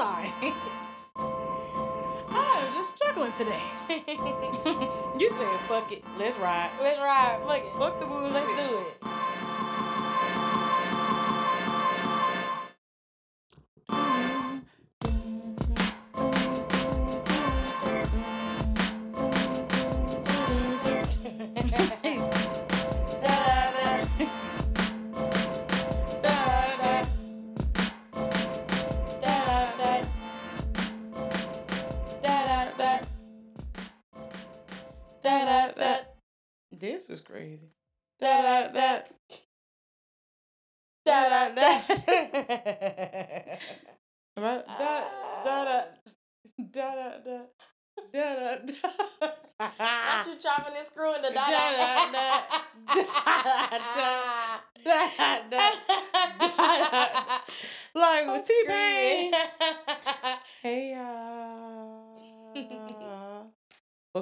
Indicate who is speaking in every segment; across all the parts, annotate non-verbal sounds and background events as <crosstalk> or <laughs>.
Speaker 1: sorry. I <laughs> am just struggling today. <laughs> you said fuck it. Let's ride.
Speaker 2: Let's ride. Fuck it.
Speaker 1: Fuck the bullshit.
Speaker 2: Let's do it.
Speaker 1: Crazy.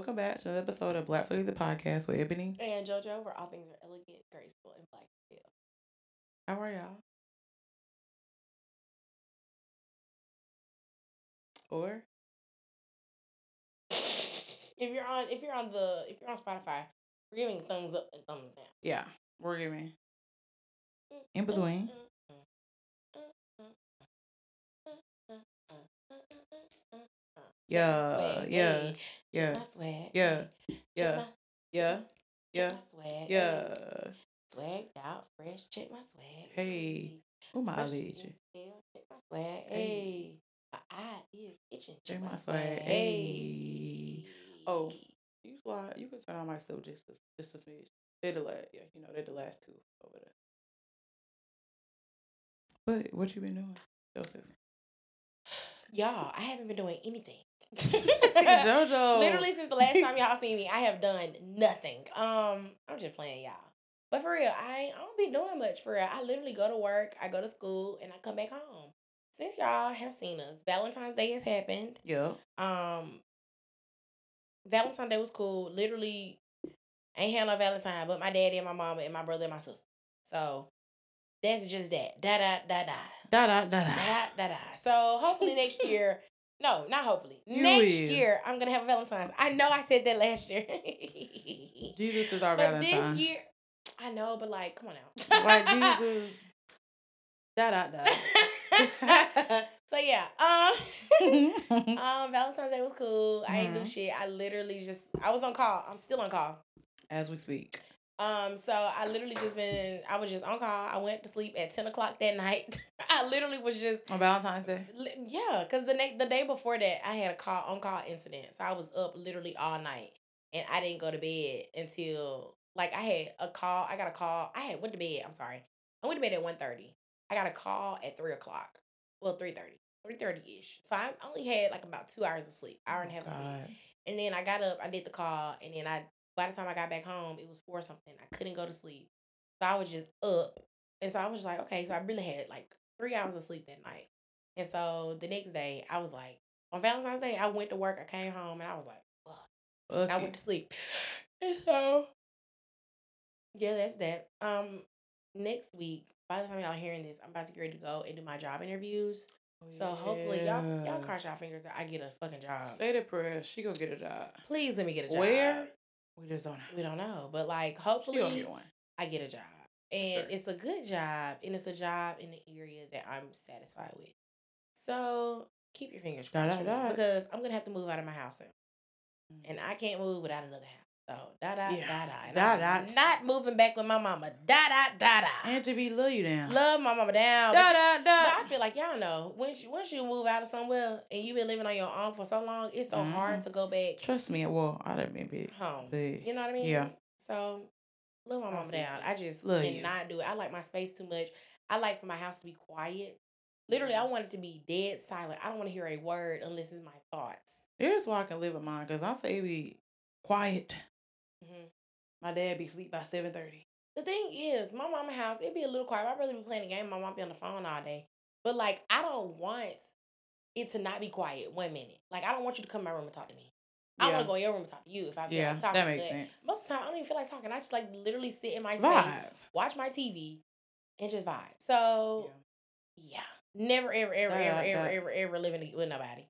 Speaker 1: Welcome back to another episode of Black Fluidity the podcast with Ebony.
Speaker 2: And JoJo, where all things are elegant, graceful, and black still.
Speaker 1: How are y'all? Or
Speaker 2: If you're on, if you're on the, if you're on Spotify, we're giving thumbs up and thumbs down.
Speaker 1: yeah, we're giving in between. Yeah, yeah,
Speaker 2: hey,
Speaker 1: yeah,
Speaker 2: my swag,
Speaker 1: yeah, yeah,
Speaker 2: my-
Speaker 1: yeah,
Speaker 2: check
Speaker 1: yeah,
Speaker 2: my swag,
Speaker 1: yeah.
Speaker 2: swagged out, fresh, check my swag.
Speaker 1: Hey, Oh my
Speaker 2: as hell, check my swag,
Speaker 1: Hey.
Speaker 2: my eye is itching, check, my, swag, hey.
Speaker 1: Oh. You slide. You can turn on my still just a, just a smidge. They're the last. Yeah, you know they're the last two over there. But what you been doing, Joseph? <sighs>
Speaker 2: Y'all, I haven't been doing anything.
Speaker 1: Jojo. <laughs>
Speaker 2: Literally since the last time <laughs> y'all seen me, I have done nothing. Um, I'm just playing y'all. But for real, I I don't be doing much for real. I literally go to work, I go to school, and I come back home. Since y'all have seen us, Valentine's Day has happened.
Speaker 1: Yeah.
Speaker 2: Um, Valentine's Day was cool. Literally, I ain't had no Valentine, but my daddy and my mama and my brother and my sister. So that's just that. Da da da da.
Speaker 1: Da da da
Speaker 2: Da
Speaker 1: da.
Speaker 2: da da da. So hopefully next year. <laughs> No, not hopefully.
Speaker 1: You
Speaker 2: next
Speaker 1: will.
Speaker 2: year I'm gonna have a Valentine's. I know I said that last year. <laughs>
Speaker 1: Jesus is our
Speaker 2: but
Speaker 1: Valentine.
Speaker 2: this year, I know, but like, come on now.
Speaker 1: like <laughs> Jesus. Da da da. <laughs>
Speaker 2: so yeah, um, um, Valentine's Day was cool. I ain't do
Speaker 1: Mhm.
Speaker 2: shit. I literally just I was on call. I'm still on call.
Speaker 1: As we speak.
Speaker 2: Um, so I literally just been I was just on call. I went to sleep at ten o'clock that night. <laughs> I literally was just
Speaker 1: On Valentine's Day.
Speaker 2: yeah, cause the na- the day before that I had a call on call incident, so I was up literally all night, and I didn't go to bed until like I had a call. I got a call. I had went to bed. I'm sorry. I went to bed at 1.30. I got a call at three o'clock. Well, 3.30. 3.30 ish. So I only had like about two hours of sleep, hour and a half of sleep. And then I got up, I did the call, and then I by the time I got back home, it was four something. I couldn't go to sleep. So I was just up. And so I was like, okay, so I really had like three hours of sleep that night. And so the next day, I was like, on Valentine's Day, I went to work, I came home, and I was like, fuck.
Speaker 1: Fuck
Speaker 2: I went to sleep. <laughs> And so yeah, that's that. Um next week, by the time y'all hearing this, I'm about to get ready to go and do my job interviews. So hopefully y'all y'all cross y'all fingers that I get a fucking job.
Speaker 1: Say the prayer. She gonna get a job.
Speaker 2: Please let me get a job.
Speaker 1: Where? We just don't know.
Speaker 2: We don't know. But like hopefully
Speaker 1: get one.
Speaker 2: I get a job. And
Speaker 1: Sure.
Speaker 2: it's a good job and it's a job in the area that I'm satisfied with. So keep your fingers crossed for me,
Speaker 1: dot.
Speaker 2: because I'm gonna have to move out of my house soon. And mm. I can't move without another house. So da da
Speaker 1: Yeah.
Speaker 2: da da.
Speaker 1: Da, da.
Speaker 2: Not moving back with my mama. Da da da da.
Speaker 1: Auntie B love you down.
Speaker 2: Love my mama down.
Speaker 1: da
Speaker 2: but,
Speaker 1: da
Speaker 2: but I feel like y'all know once you, once you move out of somewhere and you've been living on your own for so long, it's so hard
Speaker 1: Mhm.
Speaker 2: to go back
Speaker 1: Trust me, well, I done been big.
Speaker 2: home. You know what I mean?
Speaker 1: Yeah.
Speaker 2: So love my mama down. I just
Speaker 1: Love you.
Speaker 2: cannot do it. I like my space too much. I like for my house to be quiet. Literally, I want it to be dead silent. I don't want to hear a word unless it's my thoughts.
Speaker 1: here's why I can live with mine, cause I say be quiet.
Speaker 2: Hmm
Speaker 1: My dad be sleep by seven thirty.
Speaker 2: The thing is, my mama house, it'd be a little quiet. I'd rather be playing a game. My mom be on the phone all day. But like, I don't want it to not be quiet one minute. Like, I don't want you to come in my room and talk to me. I want to go in your room and talk to you if I feel
Speaker 1: Yeah,
Speaker 2: like talking.
Speaker 1: that makes
Speaker 2: but
Speaker 1: sense.
Speaker 2: Most of the time, I don't even feel like talking. I just like literally sit in my space,
Speaker 1: Vibe.
Speaker 2: watch my TV, and just vibe. So yeah. Never, ever, ever,
Speaker 1: Da,
Speaker 2: ever, ever, ever, ever living with nobody.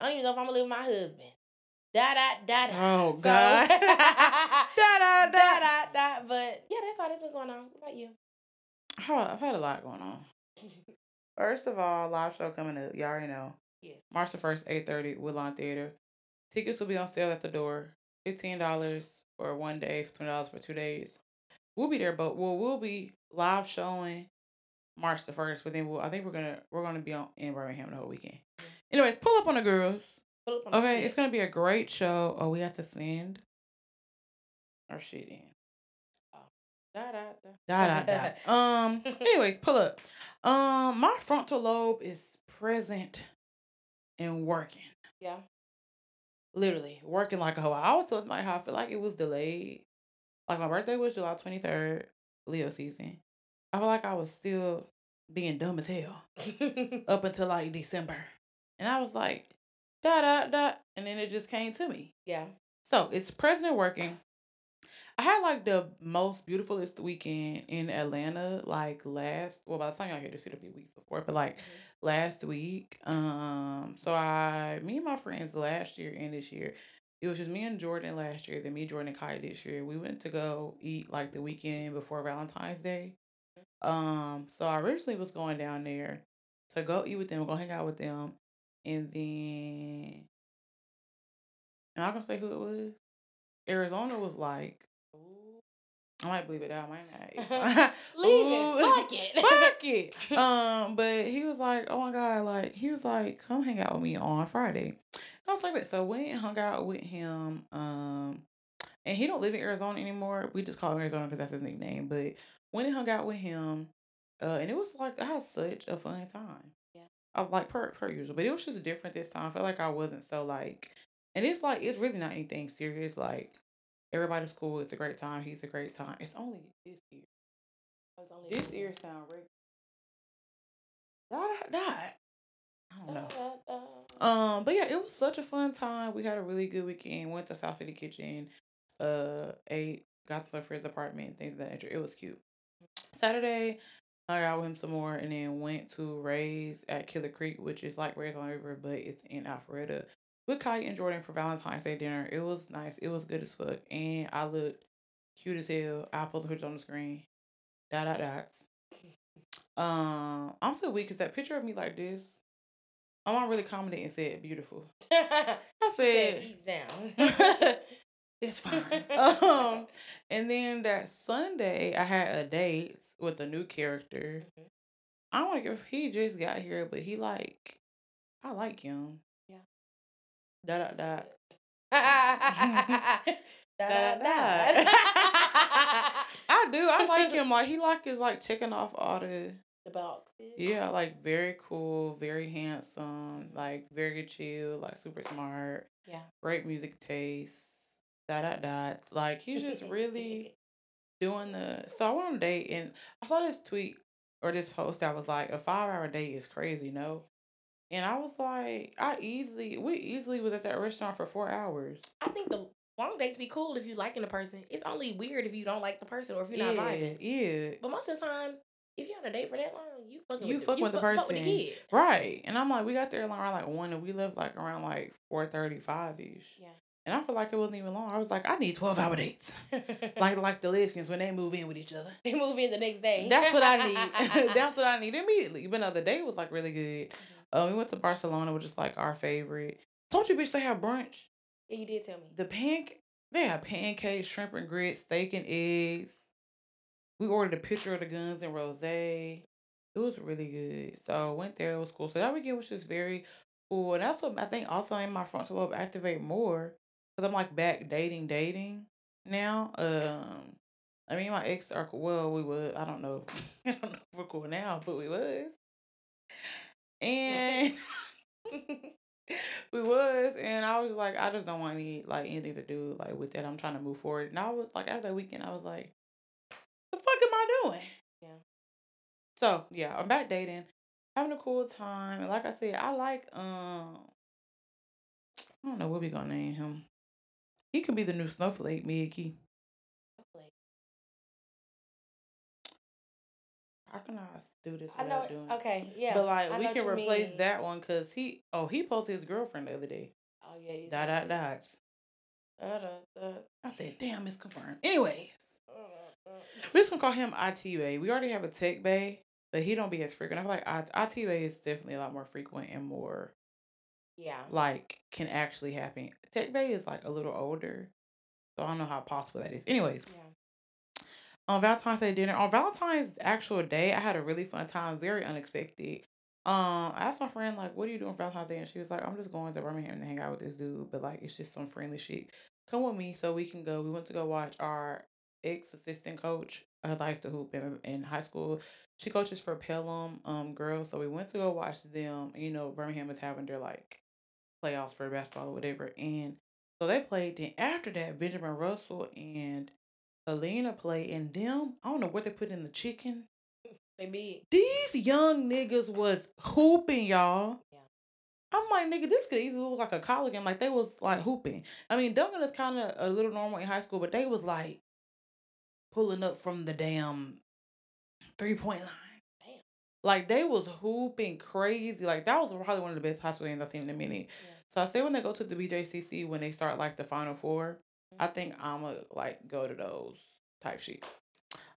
Speaker 2: I don't even know if I'm gonna live with my husband. Da da da da.
Speaker 1: Oh,
Speaker 2: So-
Speaker 1: God.
Speaker 2: da
Speaker 1: Da, da, da.
Speaker 2: da. But yeah, that's all that's been going on. What about you?
Speaker 1: Oh, I've had a lot going on. <laughs> First of all, live show coming up. Y'all already know.
Speaker 2: yes.
Speaker 1: March the 1st, 8.30, Woodlawn Theater. Tickets will be on sale at the door. $15 for one day, $20 for two days. We'll be there, but we'll, we'll be live showing March the 1st, but then we'll, I think we're gonna we're gonna be on in Birmingham the whole weekend. Anyways, pull up on the girls.
Speaker 2: Pull up on the
Speaker 1: Okay, it's gonna be a great show. Oh, we have to send our shit in.
Speaker 2: Da da da.
Speaker 1: Da da da. <laughs> Um. Anyways, pull up. Um. My frontal lobe is present and working.
Speaker 2: Yeah.
Speaker 1: Literally working like a hoe. I always tell somebody how I feel like it was delayed. Like my birthday was July twenty third, Leo season. I feel like I was still being dumb as hell <laughs> up until like December, and I was like, da da da, and then it just came to me.
Speaker 2: yeah.
Speaker 1: So it's president working. I had like the most beautifulest weekend in Atlanta, like last. Well, by the time y'all hear this, it'll be weeks before, but like last week. Um, so I, me and my friends last year and this year, it was just me and Jordan last year. Then me, Jordan, and Kai this year. We went to go eat like the weekend before Valentine's Day. Um, so I originally was going down there to go eat with them, go hang out with them, and then I'm not gonna say who it was. Arizona was like, I might bleep it out, might <laughs> not.
Speaker 2: Leave <laughs>
Speaker 1: Ooh,
Speaker 2: it. Fuck it. <laughs>
Speaker 1: Fuck it. Um, but he was like, oh my god, like he was like, come hang out with me on Friday. And I was like, wait, so we hung out with him. Um, and he don't live in Arizona anymore. We just call him Arizona because that's his nickname. But went and hung out with him, uh, and it was like I had such a fun time. Like per per usual, but it was just different this time. I felt like I wasn't so like, and it's like it's really not anything serious. Like everybody's cool. It's a great time. He's a great time. It's only this year.
Speaker 2: was only
Speaker 1: This ear sound regular. That that. I don't know.
Speaker 2: Da, da, da.
Speaker 1: Um, but yeah, it was such a fun time. We had a really good weekend. Went to South City Kitchen, uh, ate, got to for his apartment, things of that nature. It was cute. Saturday, I got with him some more, and then went to Ray's at Killer Creek, which is like Ray's on the River, but it's in Alpharetta. With Kai and Jordan for Valentine's Day dinner. It was nice. It was good as fuck, and I looked cute as hell. I'll post a picture on the screen. Dot dot dots. Um, I'm so weak because that picture of me like this. My mom really commented and said beautiful. <laughs> I
Speaker 2: Said, "Ease down." <laughs> <laughs>
Speaker 1: it's fine. um, and then that Sunday I had a date with a new character.
Speaker 2: Mhm.
Speaker 1: I don't want to give. He just got here, but he like, I like him.
Speaker 2: Yeah.
Speaker 1: Dot.
Speaker 2: Da,
Speaker 1: Da,
Speaker 2: da,
Speaker 1: da.
Speaker 2: da.
Speaker 1: I do. I like him. Like he like is like checking off all the
Speaker 2: the boxes.
Speaker 1: yeah, like very cool, very handsome, like very chill, like super smart,
Speaker 2: Yeah.
Speaker 1: great music taste. Dot dot dot. Like he's just really <laughs> doing the. So I went on a date and I saw this tweet or this post that was like a five hour date is crazy, no? And I was like, I easily, we easily was at that restaurant for four hours.
Speaker 2: I think the long dates be cool if you liking the person. It's only weird if you don't like the person or if you're
Speaker 1: yeah,
Speaker 2: not vibing.
Speaker 1: yeah.
Speaker 2: But most of the time, if you're on a date for that long, you fucking
Speaker 1: You
Speaker 2: with
Speaker 1: fuck
Speaker 2: the,
Speaker 1: with the
Speaker 2: fuck- fuck
Speaker 1: person.
Speaker 2: with the kid.
Speaker 1: Right. And I'm like, we got there around like one and we left like around like four thirty five ish.
Speaker 2: Yeah.
Speaker 1: And I feel like it wasn't even long. I was like, I need twelve hour dates. <laughs> like like the lesbians when they move in with each other.
Speaker 2: they move in the next day.
Speaker 1: That's what I need. <laughs> That's what I need immediately. But no, the date was like really good.
Speaker 2: Mm-hmm.
Speaker 1: Uh, we went to Barcelona, which is like our favorite. Told you bitch they have brunch.
Speaker 2: yeah, you did tell me.
Speaker 1: The pan they have pancakes, shrimp and grits, steak and eggs. We ordered a picture of the guns and rose. It was really good. So went there. It was cool. So that weekend was just very cool. And also, I think also in my frontal lobe activate more because I'm like back dating, dating now. Um, I mean, my ex are. Well, we was. I don't know. <laughs> I don't know if we're cool now, but we was. And <laughs> <laughs> we was, and I was like, I just don't want any like anything to do like with that. I'm trying to move forward. And I was like, after that weekend, I was like, the fuck am I doing?
Speaker 2: Yeah.
Speaker 1: So yeah, I'm back dating, having a cool time, and like I said, I like um, I don't know what we gonna name him. He could be the new snowflake, Mickey. I I do this
Speaker 2: I
Speaker 1: without
Speaker 2: know.
Speaker 1: doing.
Speaker 2: Okay, yeah.
Speaker 1: But like
Speaker 2: I
Speaker 1: we can replace
Speaker 2: mean.
Speaker 1: that one because he oh he posted his girlfriend the other day.
Speaker 2: Oh yeah. you
Speaker 1: Dot dot
Speaker 2: that.
Speaker 1: dots.
Speaker 2: Uh, da, da,
Speaker 1: I said, damn, it's confirmed. Anyways,
Speaker 2: uh, uh, uh.
Speaker 1: we're just gonna call him IT Bay. We already have a Tech Bay, but he don't be as frequent. I feel like I- IT Bay is definitely a lot more frequent and more
Speaker 2: Yeah.
Speaker 1: like can actually happen. Tech Bay is like a little older, so I don't know how possible that is. Anyways,
Speaker 2: Yeah.
Speaker 1: on Valentine's Day dinner, on Valentine's actual day, I had a really fun time, very unexpected. Um, I asked my friend like, "What are you doing for Valentine's Day?" And she was like, "I'm just going to Birmingham to hang out with this dude, but like it's just some friendly shit. Come with me so we can go." We went to go watch our ex assistant coach, because I used to hoop in, in high school. She coaches for Pelham um girls, so we went to go watch them. You know, Birmingham is having their like playoffs for basketball or whatever, and so they played. Then after that, Benjamin Russell and Alina played, and them I don't know what they put in the chicken.
Speaker 2: They big.
Speaker 1: These young niggas was hooping, y'all.
Speaker 2: Yeah.
Speaker 1: I'm like, nigga, this could easily look like a college game. Like they was like hooping. I mean, dunking is kind of a little normal in high school, but they was like pulling up from the damn three point line. Like they was hooping crazy. Like that was probably one of the best high school games I've seen in a minute.
Speaker 2: Yeah.
Speaker 1: So I say when they go to the BJCC when they start like the final 4 I
Speaker 2: Mhm.
Speaker 1: think I'ma like go to those type shit.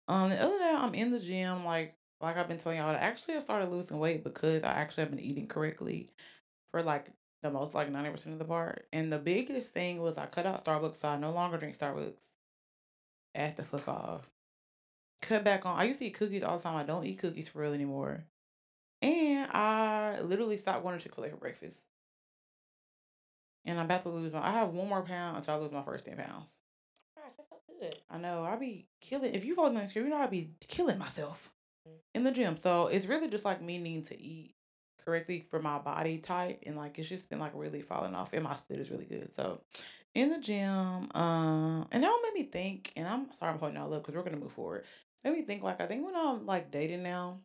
Speaker 1: Um, the other day I'm in the gym, like like I've been telling y'all, I actually have started losing weight because I actually have been eating correctly for like the most like ninety percent of the part. And the biggest thing was I cut out Starbucks, so I no longer drink Starbucks. At the fuck off. Cut back on. I used to eat cookies all the time. I don't eat cookies for real anymore. And I literally stopped going to Chick Fil A for breakfast. And I'm about to lose my. I have one more pound until I lose my first ten pounds.
Speaker 2: Gosh, that's so good.
Speaker 1: I know I'll be killing. If you follow me on Instagram, you know I'll be killing myself
Speaker 2: Mm.
Speaker 1: in the gym. So it's really just like me needing to eat correctly for my body type, and like it's just been like really falling off. And my split is really good. So in the gym, um, and that all made me think. And I'm sorry I'm holding y'all up because we're gonna move forward. Made me think like I think when I'm like dating now,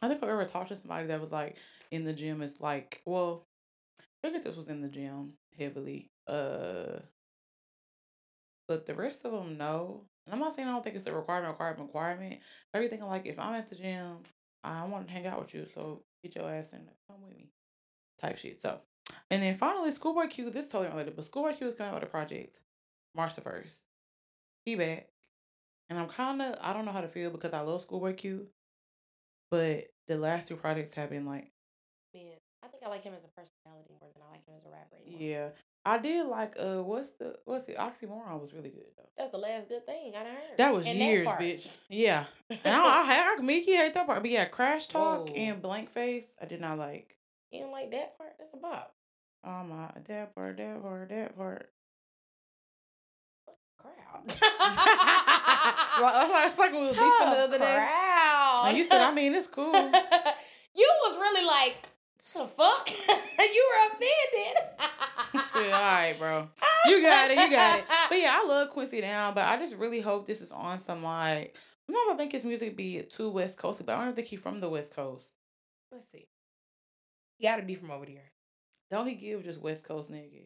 Speaker 1: I think I've ever talked to somebody that was like in the gym is like well, fingertips was in the gym heavily. Uh but the rest of them no. And I'm not saying I don't think it's a requirement, requirement, requirement. But like if I'm at the gym, I want to hang out with you, so get your ass in, there, come with me, type shit. So, and then finally, Schoolboy Q. This is totally unrelated, but Schoolboy Q is coming out with a project, March the first. He back, and I'm kind of I don't know how to feel because I love Schoolboy Q, but the last two projects have been like
Speaker 2: Man, I think I like him as a personality more than I like him as a rapper anymore.
Speaker 1: yeah. I did like uh what's the what's the oxymoron was really good though.
Speaker 2: That's the last good thing I done heard.
Speaker 1: That was
Speaker 2: And
Speaker 1: years,
Speaker 2: part.
Speaker 1: bitch. Yeah. <laughs> And I, I, I, Mickey hate that part. But yeah, Crash Talk
Speaker 2: Whoa.
Speaker 1: and Blank Face, I did not like.
Speaker 2: You don't like that part? That's a bop.
Speaker 1: Oh my, that part, that part, that part.
Speaker 2: Crowd. <laughs> <laughs>
Speaker 1: like, like, like we was beefing the other day.
Speaker 2: crowd.
Speaker 1: And you said, I mean, it's cool. <laughs>
Speaker 2: you was really like, the fuck? <laughs> you were offended.
Speaker 1: Shit, all right, bro. <laughs> You got it, you got it. But yeah, I love Quincy Down, but I just really hope this is on some like. I don't know if I think his music be too West Coast, but I don't think he from the West Coast.
Speaker 2: Let's see. He gotta be from over there.
Speaker 1: Don't he give just West Coast nigga?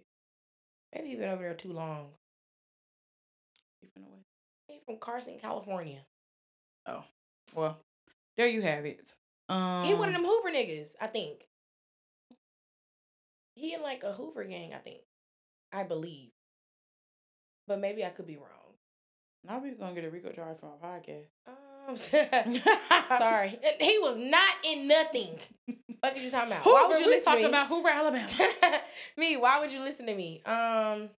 Speaker 2: Maybe he been over there too long.
Speaker 1: He from the West.
Speaker 2: He from Carson, California.
Speaker 1: Oh, well, there you have it. Um,
Speaker 2: he one of them Hoover niggas, I think. He in like a Hoover gang, I think. I believe. But maybe I could be wrong.
Speaker 1: Now we gonna get a Rico charge from our podcast.
Speaker 2: Um, <laughs> sorry. <laughs> He was not in nothing. What are you talking about?
Speaker 1: Hoover,
Speaker 2: why would you listen to
Speaker 1: talking
Speaker 2: me?
Speaker 1: about Hoover, Alabama. <laughs>
Speaker 2: me, why would you listen to me? Um,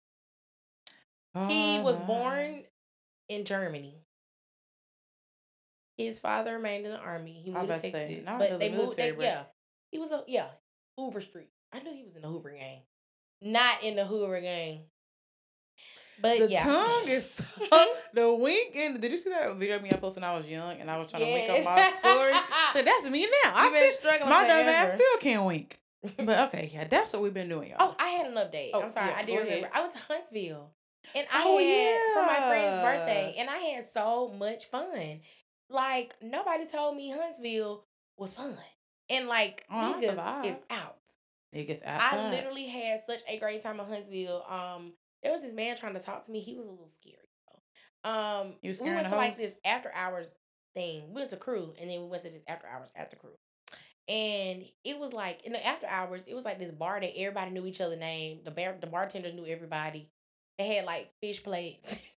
Speaker 2: he was born in Germany. His father remained in the army. He moved to
Speaker 1: about to say,
Speaker 2: Texas,
Speaker 1: not
Speaker 2: but
Speaker 1: the
Speaker 2: they moved. They, yeah, he was a yeah Hoover Street. I knew he was in the Hoover gang, not in the Hoover gang. But
Speaker 1: The
Speaker 2: yeah,
Speaker 1: tongue is so, <laughs> <laughs> the wink and did you see that video of me I posted when I was young and I was trying to wink
Speaker 2: Yes.
Speaker 1: my story? So that's me now. I
Speaker 2: You've been
Speaker 1: still,
Speaker 2: struggling.
Speaker 1: my dumb ass still can't wink. <laughs> But okay, yeah, that's what we've been doing,
Speaker 2: Oh,
Speaker 1: y'all.
Speaker 2: I had an update.
Speaker 1: Oh,
Speaker 2: I'm sorry,
Speaker 1: yeah,
Speaker 2: I
Speaker 1: go
Speaker 2: did remember. I went to Huntsville, and I
Speaker 1: Oh,
Speaker 2: had for my friend's birthday, and I had so much fun. Like nobody told me Huntsville was fun, and like
Speaker 1: Oh,
Speaker 2: niggas is out.
Speaker 1: Niggas outside.
Speaker 2: I literally had such a great time in Huntsville. Um, there was this man trying to talk to me. He was a little scary though. Um, we went to like this after hours thing. We went to crew and then we went to this after hours after crew. And it was like in the after hours, it was like this bar that everybody knew each other's name. The bar the bartenders knew everybody. They had like fish plates. <laughs>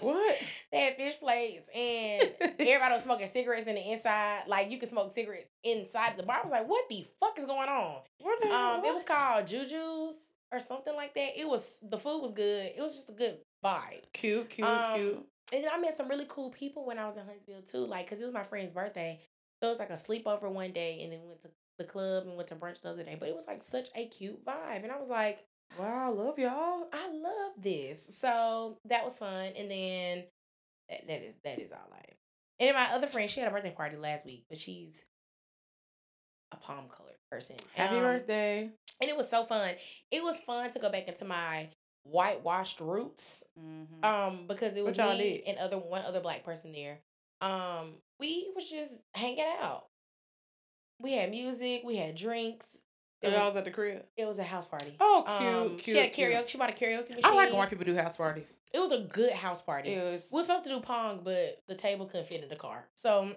Speaker 1: What?
Speaker 2: they had fish plates and <laughs> everybody was smoking cigarettes in the inside. Like you could smoke cigarettes inside the bar. I was like, what the fuck is going on?
Speaker 1: What the?
Speaker 2: Um, it was called Juju's or something like that. It was the food was good. It was just a good vibe.
Speaker 1: cute, cute,
Speaker 2: um,
Speaker 1: cute.
Speaker 2: And then I met some really cool people when I was in Huntsville too. Like, cause it was my friend's birthday, so it was like a sleepover one day, and then we went to the club and went to brunch the other day. But it was like such a cute vibe, and I was like,
Speaker 1: Wow, I love y'all.
Speaker 2: I love this. So that was fun. And then that, that is that is all I. And then my other friend, she had a birthday party last week, but she's a palm colored person.
Speaker 1: Happy
Speaker 2: Um,
Speaker 1: birthday.
Speaker 2: And it was so fun. It was fun to go back into my whitewashed roots.
Speaker 1: Mhm.
Speaker 2: Um, because it was
Speaker 1: y'all
Speaker 2: me
Speaker 1: did?
Speaker 2: and other one other black person there. Um, we was just hanging out. We had music, we had drinks. It was,
Speaker 1: at the crib.
Speaker 2: it was a house party.
Speaker 1: Oh, cute,
Speaker 2: Um,
Speaker 1: cute.
Speaker 2: She had a
Speaker 1: cute.
Speaker 2: karaoke. She bought a karaoke machine.
Speaker 1: I like when white people do house parties.
Speaker 2: It was a good house party.
Speaker 1: It was
Speaker 2: We were supposed to do pong, but the table couldn't fit in the car. So,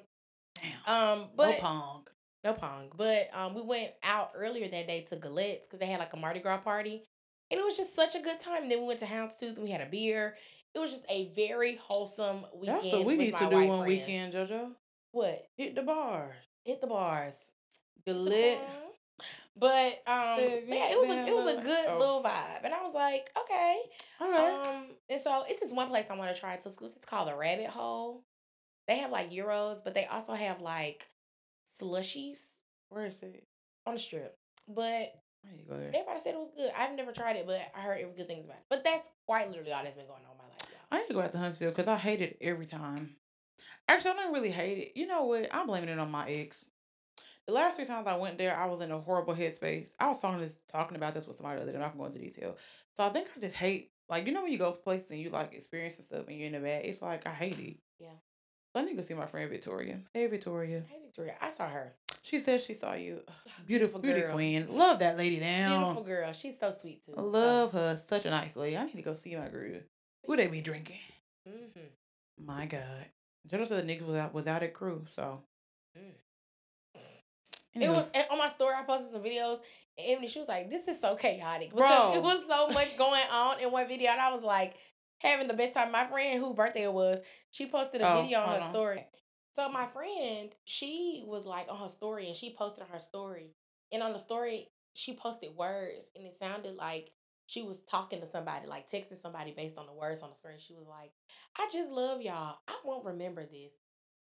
Speaker 1: damn.
Speaker 2: um, but
Speaker 1: no pong.
Speaker 2: no pong. But um, we went out earlier that day to Gallette's because they had like a Mardi Gras party, and it was just such a good time. And then we went to Houndstooth and we had a beer. It was just a very wholesome weekend.
Speaker 1: That's what we need to do one
Speaker 2: friends.
Speaker 1: weekend, JoJo.
Speaker 2: What?
Speaker 1: Hit the bars.
Speaker 2: Hit the bars. Bar. But um, yeah, it was a it was a good
Speaker 1: Oh.
Speaker 2: little vibe, and I was like, okay.
Speaker 1: Okay.
Speaker 2: Um, and so it's this one place I want to try in Tuscaloosa. It's called the Rabbit Hole. They have like euros, but they also have like slushies
Speaker 1: Where is it?
Speaker 2: on the strip. But
Speaker 1: I need to go there.
Speaker 2: everybody said it was good. I've never tried it, but I heard good things about it. But that's quite literally all that's been going on in my life, y'all.
Speaker 1: I need to go out to Huntsville because I hate it every time. Actually, I don't really hate it. You know what? I'm blaming it on my ex. The last three times I went there, I was in a horrible headspace. I was talking this talking about this with somebody the other day. I'm not gonna go into detail. So I think I just hate like you know when you go to places and you like experience and stuff and you're in the bad. It's like I hate it.
Speaker 2: Yeah.
Speaker 1: So I need to go see my friend Victoria. Hey Victoria.
Speaker 2: Hey Victoria, I saw her.
Speaker 1: She said she saw you. Beautiful, beauty
Speaker 2: girl.
Speaker 1: queen. Love that lady down.
Speaker 2: Beautiful girl. She's so sweet too.
Speaker 1: I love her. Such a nice lady. I need to go see my girl. Who they be drinking?
Speaker 2: hmm
Speaker 1: My God. Jojo said the nigga was out was out at crew, so
Speaker 2: Mm. It was eh, on my story. I posted some videos. And Emily, she was like, "This is so chaotic
Speaker 1: Bro.
Speaker 2: because it was so much going on in one video." And I was like, having the best time. My friend, whose birthday it was, she posted a
Speaker 1: Oh,
Speaker 2: video on her
Speaker 1: on.
Speaker 2: story. So my friend, she was like on her story, and she posted her story, and on the story she posted words, and it sounded like she was talking to somebody, like texting somebody based on the words on the screen. She was like, "I just love y'all. I won't remember this."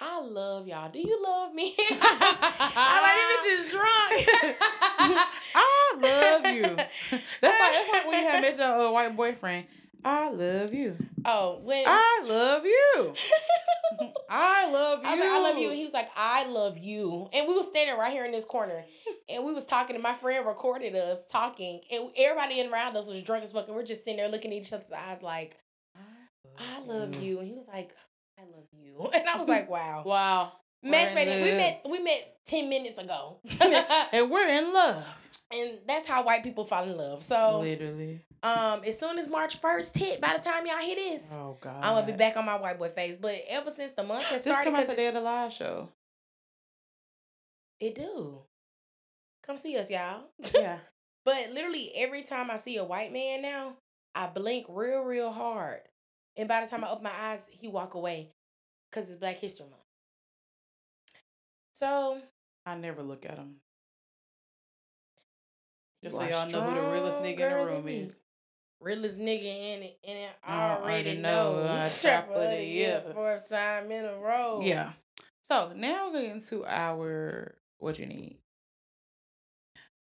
Speaker 2: I love y'all. Do you love me? <laughs> <laughs> I'm like, this bitch is drunk. <laughs>
Speaker 1: I love you. That's like that's like when you had met your uh, white boyfriend. I love you.
Speaker 2: oh, when
Speaker 1: I love you. I love you.
Speaker 2: I like, I love you. And he was like, I love you. And we was standing right here in this corner. And we was talking, and my friend recorded us talking. And everybody in around us was drunk as fuck. And we're just sitting there looking at each other's eyes like, I love you. And he was like, I love you. <laughs> And I was like, wow. <laughs>
Speaker 1: Wow.
Speaker 2: Match made. We met we met 10 minutes ago. <laughs>
Speaker 1: And we're in love.
Speaker 2: and that's how white people fall in love. So
Speaker 1: Literally.
Speaker 2: um as soon as March 1st hit, by the time y'all hear this,
Speaker 1: Oh God.
Speaker 2: I'm gonna be back on my white boy face. But ever since the month has
Speaker 1: This
Speaker 2: started,
Speaker 1: come out
Speaker 2: 'cause
Speaker 1: the day of the live show.
Speaker 2: it do. Come see us, y'all.
Speaker 1: Yeah.
Speaker 2: But literally every time I see a white man now, I blink real, real hard. And by the time I open my eyes, he walk away. Cause it's Black History Month. So
Speaker 1: I never look at him. Just so y'all know who the realest nigga in the room is.
Speaker 2: realest nigga in it, in it
Speaker 1: I
Speaker 2: already know.
Speaker 1: know. Uh, <laughs>
Speaker 2: of the year, fourth time in a row.
Speaker 1: Yeah. So now we're getting to our what you need.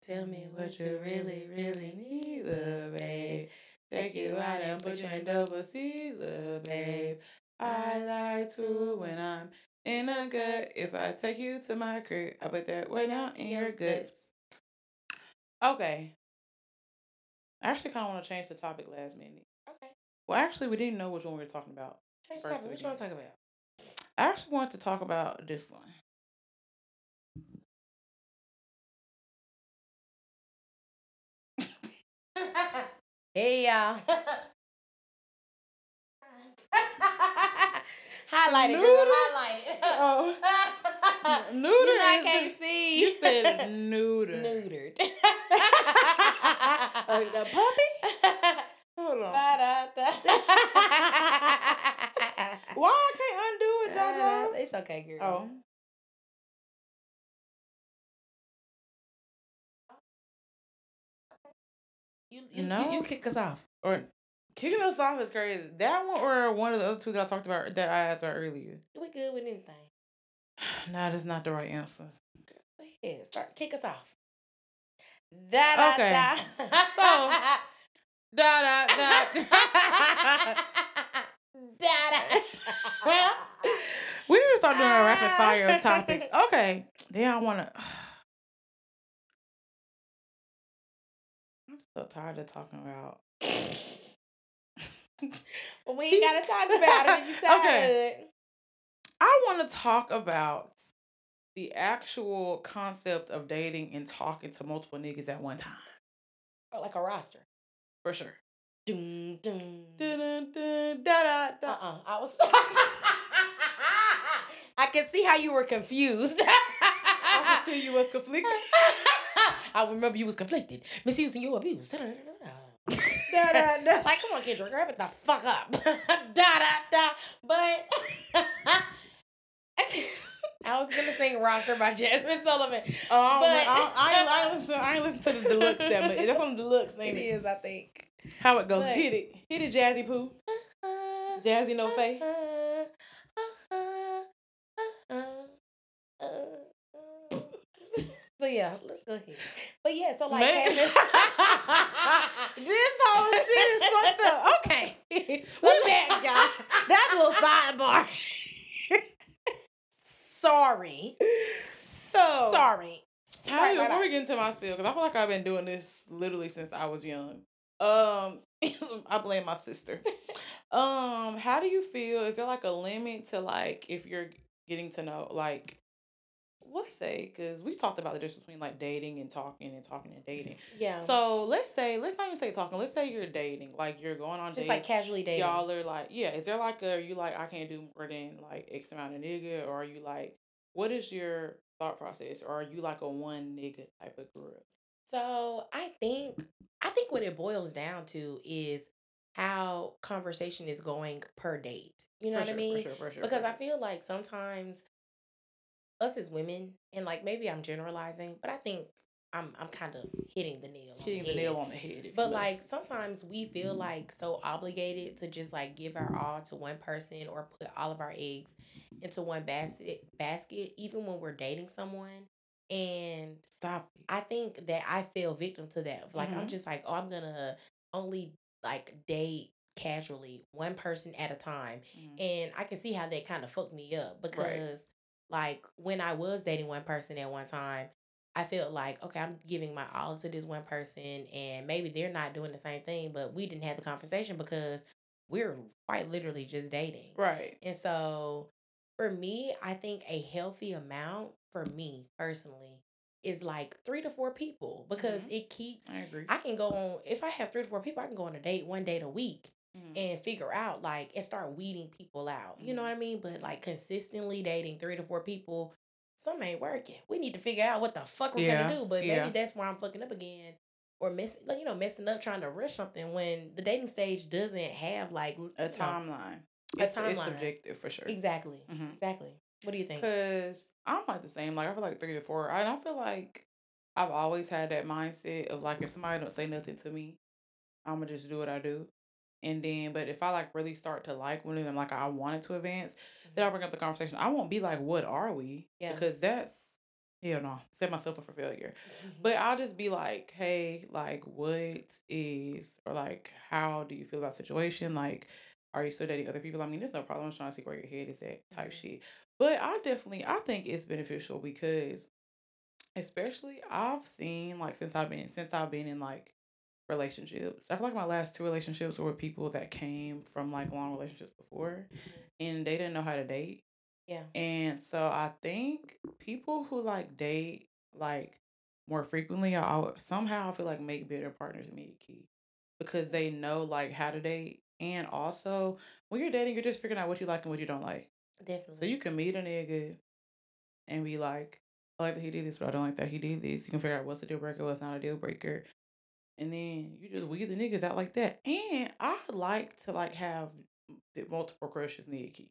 Speaker 2: Tell me what you really, really need,
Speaker 1: love, babe. Take you out and put you in double C's, uh, love, babe. I like to when I'm in a gut. If I take you to my crib, I put that way down in your guts. Okay. I actually kind of want to change the topic last minute.
Speaker 2: Okay.
Speaker 1: Well, actually, we didn't know which one we were talking about.
Speaker 2: Change the topic. What
Speaker 1: we
Speaker 2: you want to talk about?
Speaker 1: I actually want to talk about this one.
Speaker 2: Hey y'all. <laughs> highlight it, girl. Highlight it. <laughs>
Speaker 1: Oh.
Speaker 2: you
Speaker 1: Neuter
Speaker 2: know I can't
Speaker 1: the-
Speaker 2: see.
Speaker 1: You said <laughs> neuter.
Speaker 2: neutered.
Speaker 1: Like the puppy? Hold on. Why I can't undo it. Jojo?
Speaker 2: It's okay, girl.
Speaker 1: Oh.
Speaker 2: You, you,
Speaker 1: No.
Speaker 2: you, you kick us off.
Speaker 1: Or kicking us off is crazy. That one or one of the other two that I talked about that I asked about earlier.
Speaker 2: We good with anything. <sighs>
Speaker 1: Nah, that's not the right answer.
Speaker 2: Go ahead. Start. Kick us off. Da, da,
Speaker 1: Okay.
Speaker 2: da. <laughs>
Speaker 1: So- Da da da.
Speaker 2: da, da. <laughs>
Speaker 1: we need to start doing a rapid fire of topics. <laughs> Okay. Then <sighs> I wanna so tired of talking about <laughs>
Speaker 2: Well, we ain't gotta talk about it if you <laughs> tired.
Speaker 1: Okay. I want to talk about the actual concept of dating and talking to multiple niggas at one time.
Speaker 2: Or like a roster.
Speaker 1: For sure.
Speaker 2: Dun, dun.
Speaker 1: Dun, dun, dun, da, da, da.
Speaker 2: Uh-uh. I was <laughs> I can see how you were confused.
Speaker 1: I can see you was conflicted.
Speaker 2: I remember you was conflicted. Misusing your abuse.
Speaker 1: Da, da, da. <laughs>
Speaker 2: like, come on, Kendra, grab it the fuck up. <laughs> da da da. But <laughs> I was gonna sing "Roster" by Jazmine Sullivan.
Speaker 1: Oh,
Speaker 2: But-
Speaker 1: I, I, I, listen to, I listen to the deluxe that much. That's on the deluxe, ain't It it?
Speaker 2: is, I think.
Speaker 1: How it goes?
Speaker 2: But-
Speaker 1: Hit it. Hit it, Jazzy Poo. Uh-huh. Jazzy No uh-huh. Face.
Speaker 2: So yeah, go ahead. But yeah, so like having- <laughs>
Speaker 1: this whole shit is fucked up. Okay. <laughs> <laughs>
Speaker 2: Look at y'all.
Speaker 1: That little sidebar.
Speaker 2: Sorry.
Speaker 1: So-
Speaker 2: sorry.
Speaker 1: How
Speaker 2: Right,
Speaker 1: you,
Speaker 2: right,
Speaker 1: before we get into my spiel, because I feel like I've been doing this literally since I was young. Um, I blame my sister. Um, how do you feel? Is there like a limit to like if you're getting to know like let's say because we talked about the difference between like dating and talking and talking and dating.
Speaker 2: Yeah.
Speaker 1: So let's say let's not even say talking. Let's say you're dating, like you're going on
Speaker 2: just
Speaker 1: dates.
Speaker 2: like casually dating.
Speaker 1: Y'all are like, yeah. Is there like a are you like I can't do more than like X amount of nigga, or are you like, what is your thought process, or are you like a one nigga type of girl?
Speaker 2: So I think I think what it boils down to is how conversation is going per date. You know
Speaker 1: For
Speaker 2: what
Speaker 1: sure,
Speaker 2: I mean?
Speaker 1: For sure, for sure.
Speaker 2: because I feel like sometimes us as women, and like maybe I'm generalizing, but I think I'm I'm kind of hitting the nail. on
Speaker 1: hitting the
Speaker 2: head.
Speaker 1: nail on the head.
Speaker 2: But like sometimes we feel like so obligated to just like give our all to one person or put all of our eggs into one basket basket, even when we're dating someone. And
Speaker 1: stop it.
Speaker 2: I think that I fell victim to that. Like I'm
Speaker 1: Mhm.
Speaker 2: just like, oh, I'm gonna only like date casually one person at a time.
Speaker 1: Mhm.
Speaker 2: And I can see how that kind of fucked me up because like when I was dating one person at one time, I felt like, okay, I'm giving my all to this one person and maybe they're not doing the same thing, but we didn't have the conversation because we're quite literally just dating.
Speaker 1: Right.
Speaker 2: And so for me, I think a healthy amount for me personally is like three to four people because
Speaker 1: Mhm.
Speaker 2: it keeps
Speaker 1: I agree.
Speaker 2: I can go on if I have three to four people, I can go on a date one date a week
Speaker 1: Mhm.
Speaker 2: and figure out like and start weeding people out. You know
Speaker 1: Mhm.
Speaker 2: what I mean? But like consistently dating three to four people, some ain't working. We need to figure out what the fuck we're
Speaker 1: Yeah,
Speaker 2: gonna do. But
Speaker 1: yeah.
Speaker 2: maybe that's where I'm fucking up again. Or mess, like you know, messing up trying to rush something when the dating stage doesn't have like
Speaker 1: a
Speaker 2: you know-
Speaker 1: timeline.
Speaker 2: a
Speaker 1: It's, it's subjective for sure.
Speaker 2: Exactly.
Speaker 1: Mhm.
Speaker 2: Exactly. What do you think?
Speaker 1: Cause I'm like the same. Like I feel like three to four. And I feel like I've always had that mindset of like if somebody don't say nothing to me, I'm gonna just do what I do. And then, but if I like really start to like one of them, like I wanted to advance, then I'll bring up the conversation. I won't be like, "What are we?"
Speaker 2: Yeah.
Speaker 1: Because that's hell no, set myself up for failure. But I'll just be like, "Hey, like, what is or like, how do you feel about the situation? Like, are you still dating other people? I mean, there's no problem. I'm trying to see where your head is at, type
Speaker 2: Mhm.
Speaker 1: shit. But I definitely, I think it's beneficial because, especially, I've seen like since I've been since I've been in like relationships. I feel like my last two relationships were with people that came from like long relationships before, mm-hmm. and they didn't know how to date.
Speaker 2: yeah.
Speaker 1: And so I think people who like date like more frequently, I somehow I feel like make better partners. In me key because they know like how to date And also, when you're dating, you're just figuring out what you like and what you don't like.
Speaker 2: Definitely.
Speaker 1: So you can meet a nigga and be like, I like that he did this, but I don't like that he did this. You can figure out what's a deal breaker, what's not a deal breaker. And then you just weed the niggas out like that. And I like to like have multiple crushes, Nikki.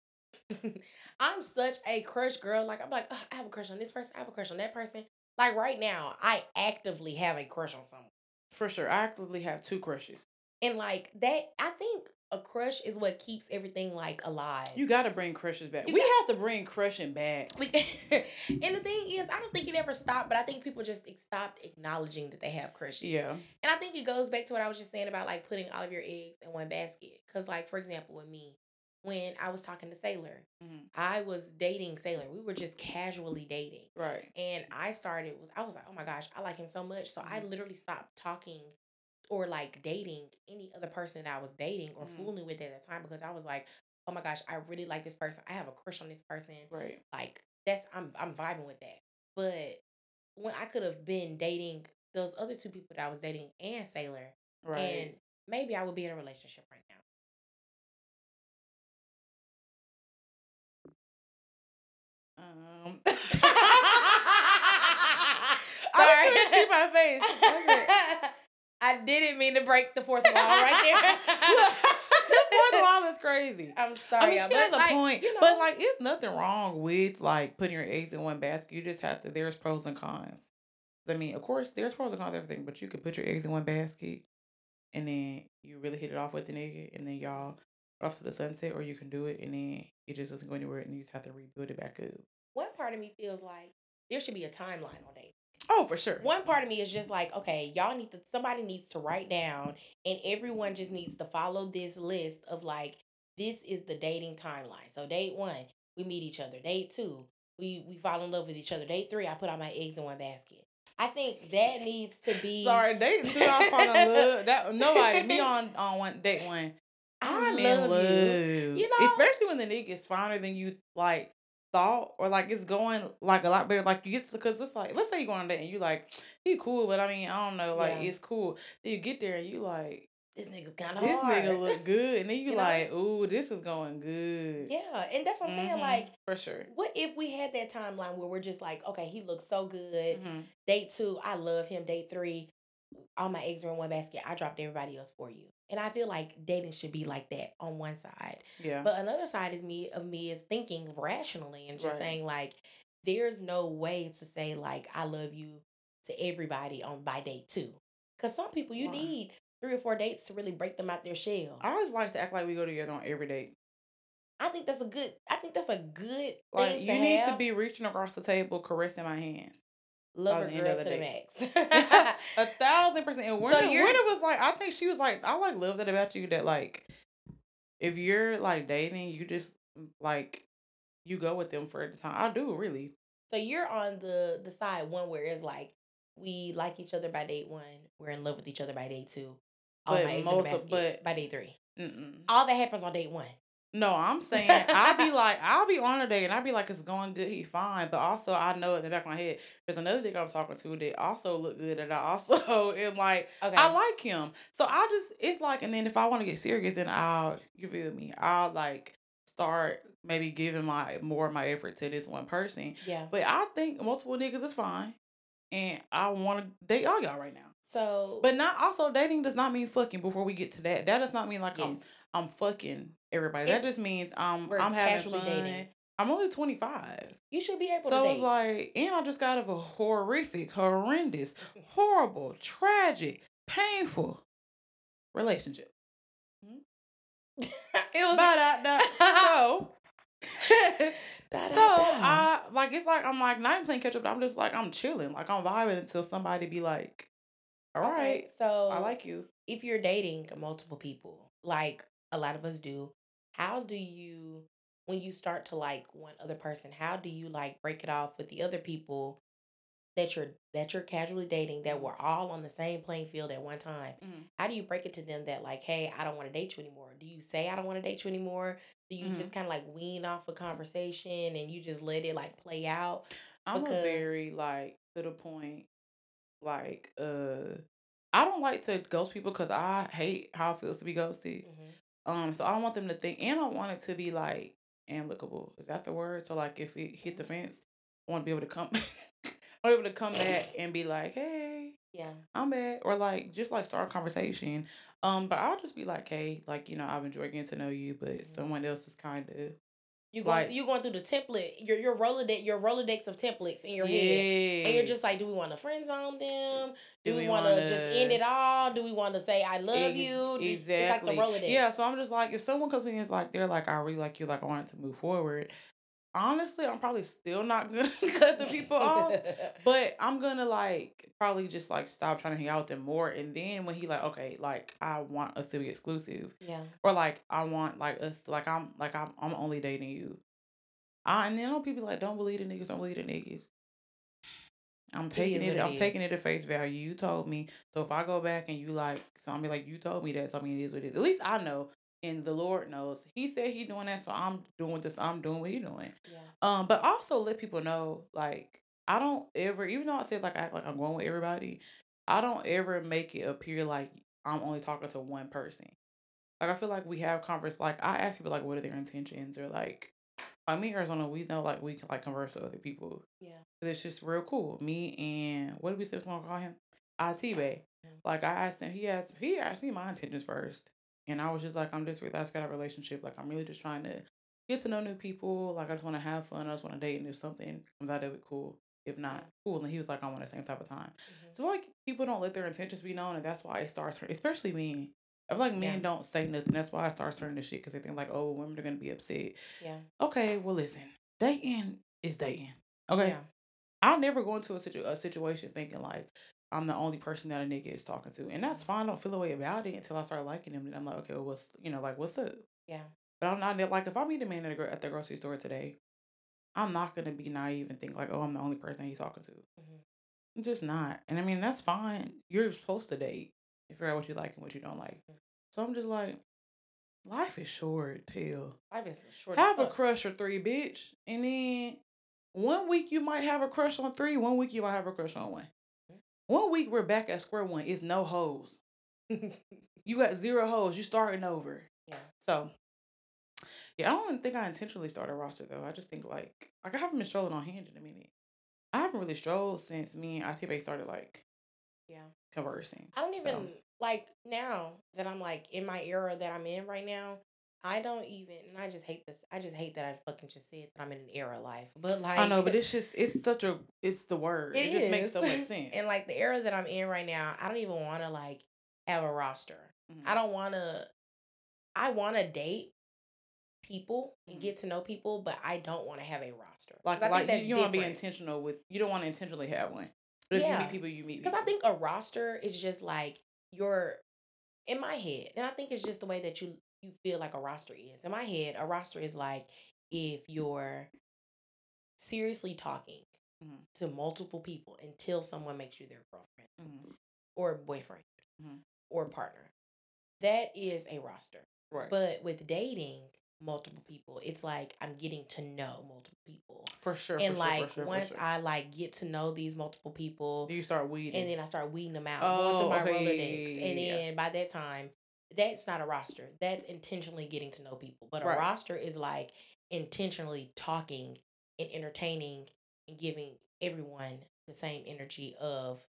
Speaker 1: <laughs>
Speaker 2: I'm such a crush girl. Like I'm like, "Ugh, I have a crush on this person. I have a crush on that person. Like right now, I actively have a crush on someone.
Speaker 1: For sure. I actively have two crushes.
Speaker 2: And like that, I think a crush is what keeps everything like alive.
Speaker 1: You gotta bring crushes back.
Speaker 2: You
Speaker 1: we
Speaker 2: got-
Speaker 1: have to bring crushing back. <laughs>
Speaker 2: And the thing is, I don't think it ever stopped, but I think people just stopped acknowledging that they have crushes.
Speaker 1: Yeah.
Speaker 2: And I think it goes back to what I was just saying about like putting all of your eggs in one basket. Cause like for example, with me, when I was talking to Sailor,
Speaker 1: Mhm.
Speaker 2: I was dating Sailor. We were just casually dating.
Speaker 1: Right.
Speaker 2: And I started was I was like, oh my gosh, I like him so much. So I
Speaker 1: Mhm.
Speaker 2: literally stopped talking or like dating any other person that I was dating or
Speaker 1: Mhm.
Speaker 2: fooling with at the time because I was like, oh my gosh, I really like this person. I have a crush on this person.
Speaker 1: Right.
Speaker 2: Like that's I'm I'm vibing with that. But when I could have been dating those other two people that I was dating and Sailor,
Speaker 1: Right.
Speaker 2: and maybe I would be in a relationship right now.
Speaker 1: um
Speaker 2: Sorry. <laughs> <laughs>
Speaker 1: I couldn't see my face. Okay.
Speaker 2: I didn't mean to break the fourth wall right there. <laughs>
Speaker 1: the fourth wall is crazy.
Speaker 2: I'm sorry.
Speaker 1: I mean, she
Speaker 2: but
Speaker 1: has a
Speaker 2: like,
Speaker 1: point,
Speaker 2: you know,
Speaker 1: but like, it's nothing wrong with like putting your eggs in one basket. You just have to. There's pros and cons. I mean, of course, there's pros and cons to everything, but you could put your eggs in one basket, and then you really hit it off with the nigga, and then y'all off to the sunset, or you can do it, and then it just doesn't go anywhere, and you just have to rebuild it back up.
Speaker 2: one part of me feels like there should be a timeline on dating.
Speaker 1: Oh, for sure.
Speaker 2: One part of me is just like, okay, y'all need to somebody needs to write down and everyone just needs to follow this list of like this is the dating timeline. So date 1, we meet each other. Date 2, we we fall in love with each other. Date 3, I put all my eggs in one basket. I think that needs to be <laughs>
Speaker 1: Sorry, date two. I fall in love. That nobody me <laughs> on on one date one.
Speaker 2: I
Speaker 1: I'm
Speaker 2: love
Speaker 1: in love.
Speaker 2: you. You know?
Speaker 1: especially when the nigga is finer than you like thought, or like it's going like a lot better. Like you get to because it's like let's say you go on a date and you like <tsk> he cool, but I mean I don't know, like
Speaker 2: Yeah.
Speaker 1: it's cool. Then you get there and you like
Speaker 2: This nigga's kind of hard.
Speaker 1: this
Speaker 2: hard.
Speaker 1: nigga look good, and then <laughs> you,
Speaker 2: You know?
Speaker 1: like ooh this is going good.
Speaker 2: Yeah, and that's what I'm saying.
Speaker 1: Mhm,
Speaker 2: Like,
Speaker 1: for sure.
Speaker 2: what if we had that timeline where we're just like, okay, he looks so good.
Speaker 1: Mhm.
Speaker 2: Date two, I love him. Date three, all my eggs are in one basket. I dropped everybody else for you. And I feel like dating should be like that on one side.
Speaker 1: Yeah.
Speaker 2: But another side is me of me is thinking rationally and just
Speaker 1: Right.
Speaker 2: saying like, there's no way to say like I love you to everybody on by date two. Cause some people you need three or four dates to really break them out their shell.
Speaker 1: I always like to act like we go together on every date.
Speaker 2: I think that's a good. I think that's a good
Speaker 1: Like
Speaker 2: thing
Speaker 1: you need
Speaker 2: have.
Speaker 1: to be reaching across the table, caressing my hands.
Speaker 2: Lover
Speaker 1: by the
Speaker 2: girl to
Speaker 1: the
Speaker 2: the max. <laughs> <laughs>
Speaker 1: A thousand percent. And Winter,
Speaker 2: you're-
Speaker 1: Winter was like, I think she was like, I like love that about you that like, if you're like dating, you just mm, like, you go with them for the time. I do really.
Speaker 2: so you're on the the side one where it's like we like each other by date one, we're in love with each other by day two. All
Speaker 1: But
Speaker 2: my eggs in the basket
Speaker 1: but-
Speaker 2: by day three.
Speaker 1: Mm-mm.
Speaker 2: All that happens on date one.
Speaker 1: No, I'm saying I'll be like, I'll be on a date and I'll be like, it's going good, he fine. But also, I know in the back of my head, there's another thing I'm talking to that also look good, and I also <laughs> am like,
Speaker 2: Okay.
Speaker 1: I like him. So I just it's like and then if I want to get serious then I'll you feel me, I'll like start maybe giving my more of my effort to this one person.
Speaker 2: yeah.
Speaker 1: But I think multiple niggas is fine. And I wanna date all y'all right now.
Speaker 2: So
Speaker 1: But not also dating does not mean fucking before we get to that. That does not mean like I'm. I'm fucking everybody.
Speaker 2: It-
Speaker 1: that just means um I'm having fun.
Speaker 2: dating.
Speaker 1: I'm only 25.
Speaker 2: you should be able
Speaker 1: So
Speaker 2: to
Speaker 1: So
Speaker 2: it's
Speaker 1: like, and I just got out of a horrific, horrendous, horrible, tragic, painful relationship. <laughs>
Speaker 2: it was. <laughs>
Speaker 1: So,
Speaker 2: Da,
Speaker 1: so. I like it's like I'm like not even playing catch up. but I'm just like I'm chilling, like I'm vibing until somebody be like, "All right,
Speaker 2: Okay, so
Speaker 1: I like you."
Speaker 2: if you're dating multiple people, like a lot of us do, how do you when you start to like one other person, how do you like break it off with the other people that you're that you're casually dating that were all on the same playing field at one time?
Speaker 1: Mhm.
Speaker 2: How do you break it to them that like, hey, I don't want to date you anymore? Do you say I don't want to date you anymore? Do you
Speaker 1: Mhm.
Speaker 2: just kind of like wean off a conversation and you just let it like play out?
Speaker 1: I'm
Speaker 2: because-
Speaker 1: a very like to the point, like uh, I don't like to ghost people because I hate how it feels to be ghosted. Um, so I don't want them to think, and I want it to be like amicable. Is that the word? So like, if it hit the fence, I want to be able to come, <laughs> I want to be able to come back and be like, hey,
Speaker 2: Yeah.
Speaker 1: I'm back, or like just like start a conversation. Um, but I'll just be like, hey, like you know, I've enjoyed getting to know you, but
Speaker 2: Mhm.
Speaker 1: someone else is kind of
Speaker 2: You going
Speaker 1: Like-
Speaker 2: you going through the template, your your Rolodex, your Rolodex of templates in your head. And you're just like, do we want to friend zone them? Do,
Speaker 1: Do
Speaker 2: we,
Speaker 1: we
Speaker 2: want to just end it all? Do we want to say I love
Speaker 1: Ex-
Speaker 2: you?
Speaker 1: Exactly.
Speaker 2: It's like the Rolodex.
Speaker 1: Yeah, so I'm just like, if someone comes to me and is like, they're like, I really like you, like I want to move forward. Honestly, I'm probably still not gonna <laughs> cut the people off, <laughs> but I'm gonna like probably just like stop trying to hang out with them more. And then when he like, okay, like I want us to be exclusive,
Speaker 2: yeah.
Speaker 1: or like I want like us, like I'm like I'm I'm only dating you. I and then on people like, don't believe the niggas, don't believe the niggas. I'm taking it.
Speaker 2: it
Speaker 1: I'm taking it at face value. You told me. So if I go back and you like, so I'm be like, you told me that. So I mean, it is what it is. At least I know, and the Lord knows. He said he doing that, so I'm doing this. I'm doing what he doing.
Speaker 2: Yeah.
Speaker 1: Um, but also let people know, like, I don't ever, even though I said like I act like I'm going with everybody, I don't ever make it appear like I'm only talking to one person. Like I feel like we have converse. Like I ask people like, what are their intentions, or like, like me and Arizona, we know like we can like converse with other people.
Speaker 2: Yeah.
Speaker 1: It's just real cool. Me and what did we say gonna call him? IT Bay. Like I asked him, he asked he asked me my intentions first. And I was just like, I'm just really that's got a relationship. Like I'm really just trying to get to know new people. Like I just wanna have fun. I just wanna date and if something comes out of it, cool. If not, cool. And he was like, I want the same type of time.
Speaker 2: Mhm.
Speaker 1: So like people don't let their intentions be known and that's why it starts especially men. I feel like men
Speaker 2: Yeah.
Speaker 1: don't say nothing. That's why I start turning this shit because they think like, oh, women are gonna be upset.
Speaker 2: Yeah.
Speaker 1: Okay, well listen, dating is dating. Okay.
Speaker 2: Yeah.
Speaker 1: I'll never go into a, situ- a situation thinking like I'm the only person that a nigga is talking to, and that's fine. I don't feel a way about it until I start liking him. Then I'm like, okay, well, what's you know, like what's up?
Speaker 2: Yeah.
Speaker 1: But I'm not like if I meet a man at, a, at the grocery store today, I'm not gonna be naive and think like, oh, I'm the only person he's talking to.
Speaker 2: Mhm.
Speaker 1: I'm just not, and I mean that's fine. You're supposed to date and figure out what you like and what you don't like.
Speaker 2: Mhm.
Speaker 1: So I'm just like, life is short. Till.
Speaker 2: Life is short.
Speaker 1: have a crush or three, bitch. And then one week you might have a crush on three, one week you might have a crush on one. One week we're back at square one. It's no holes. <laughs> You got zero holes. You starting over.
Speaker 2: yeah.
Speaker 1: So yeah, I don't think I intentionally started a roster though. I just think like like I haven't been strolling on hand in a minute. I haven't really strolled since me and ITB started like
Speaker 2: Yeah.
Speaker 1: conversing.
Speaker 2: I don't even
Speaker 1: So-
Speaker 2: like now that I'm like in my era that I'm in right now. I don't even, and I just hate this. I just hate that I fucking just said that I'm in an era of life. But like,
Speaker 1: I know, but it's just it's such a it's the word. It, just makes so much <laughs> sense.
Speaker 2: And like the era that I'm in right now, I don't even want to like have a roster.
Speaker 1: Mhm.
Speaker 2: I don't want to. I want to date people and
Speaker 1: Mhm.
Speaker 2: get to know people, but I don't want to have a roster.
Speaker 1: Like,
Speaker 2: I
Speaker 1: like you, you want to be intentional with. You don't want to intentionally have one. But if you
Speaker 2: Yeah.
Speaker 1: meet people, you meet
Speaker 2: Because. I think a roster is just like your in my head, and I think it's just the way that you you feel like a roster is. In my head, a roster is like if you're seriously talking
Speaker 1: Mhm.
Speaker 2: to multiple people until someone makes you their girlfriend
Speaker 1: Mhm.
Speaker 2: or boyfriend
Speaker 1: Mhm.
Speaker 2: or partner. That is a roster.
Speaker 1: right.
Speaker 2: But with dating multiple people, it's like I'm getting to know multiple people.
Speaker 1: for sure.
Speaker 2: and
Speaker 1: for
Speaker 2: like
Speaker 1: sure, sure,
Speaker 2: once
Speaker 1: sure.
Speaker 2: I like get to know these multiple people,
Speaker 1: you start weeding?
Speaker 2: and then I start weeding them out,
Speaker 1: Oh,
Speaker 2: going through my
Speaker 1: okay,
Speaker 2: Rolodex, and then by that time, that's not a roster. That's intentionally getting to know people. But a
Speaker 1: Right.
Speaker 2: roster is like intentionally talking and entertaining and giving everyone the same energy of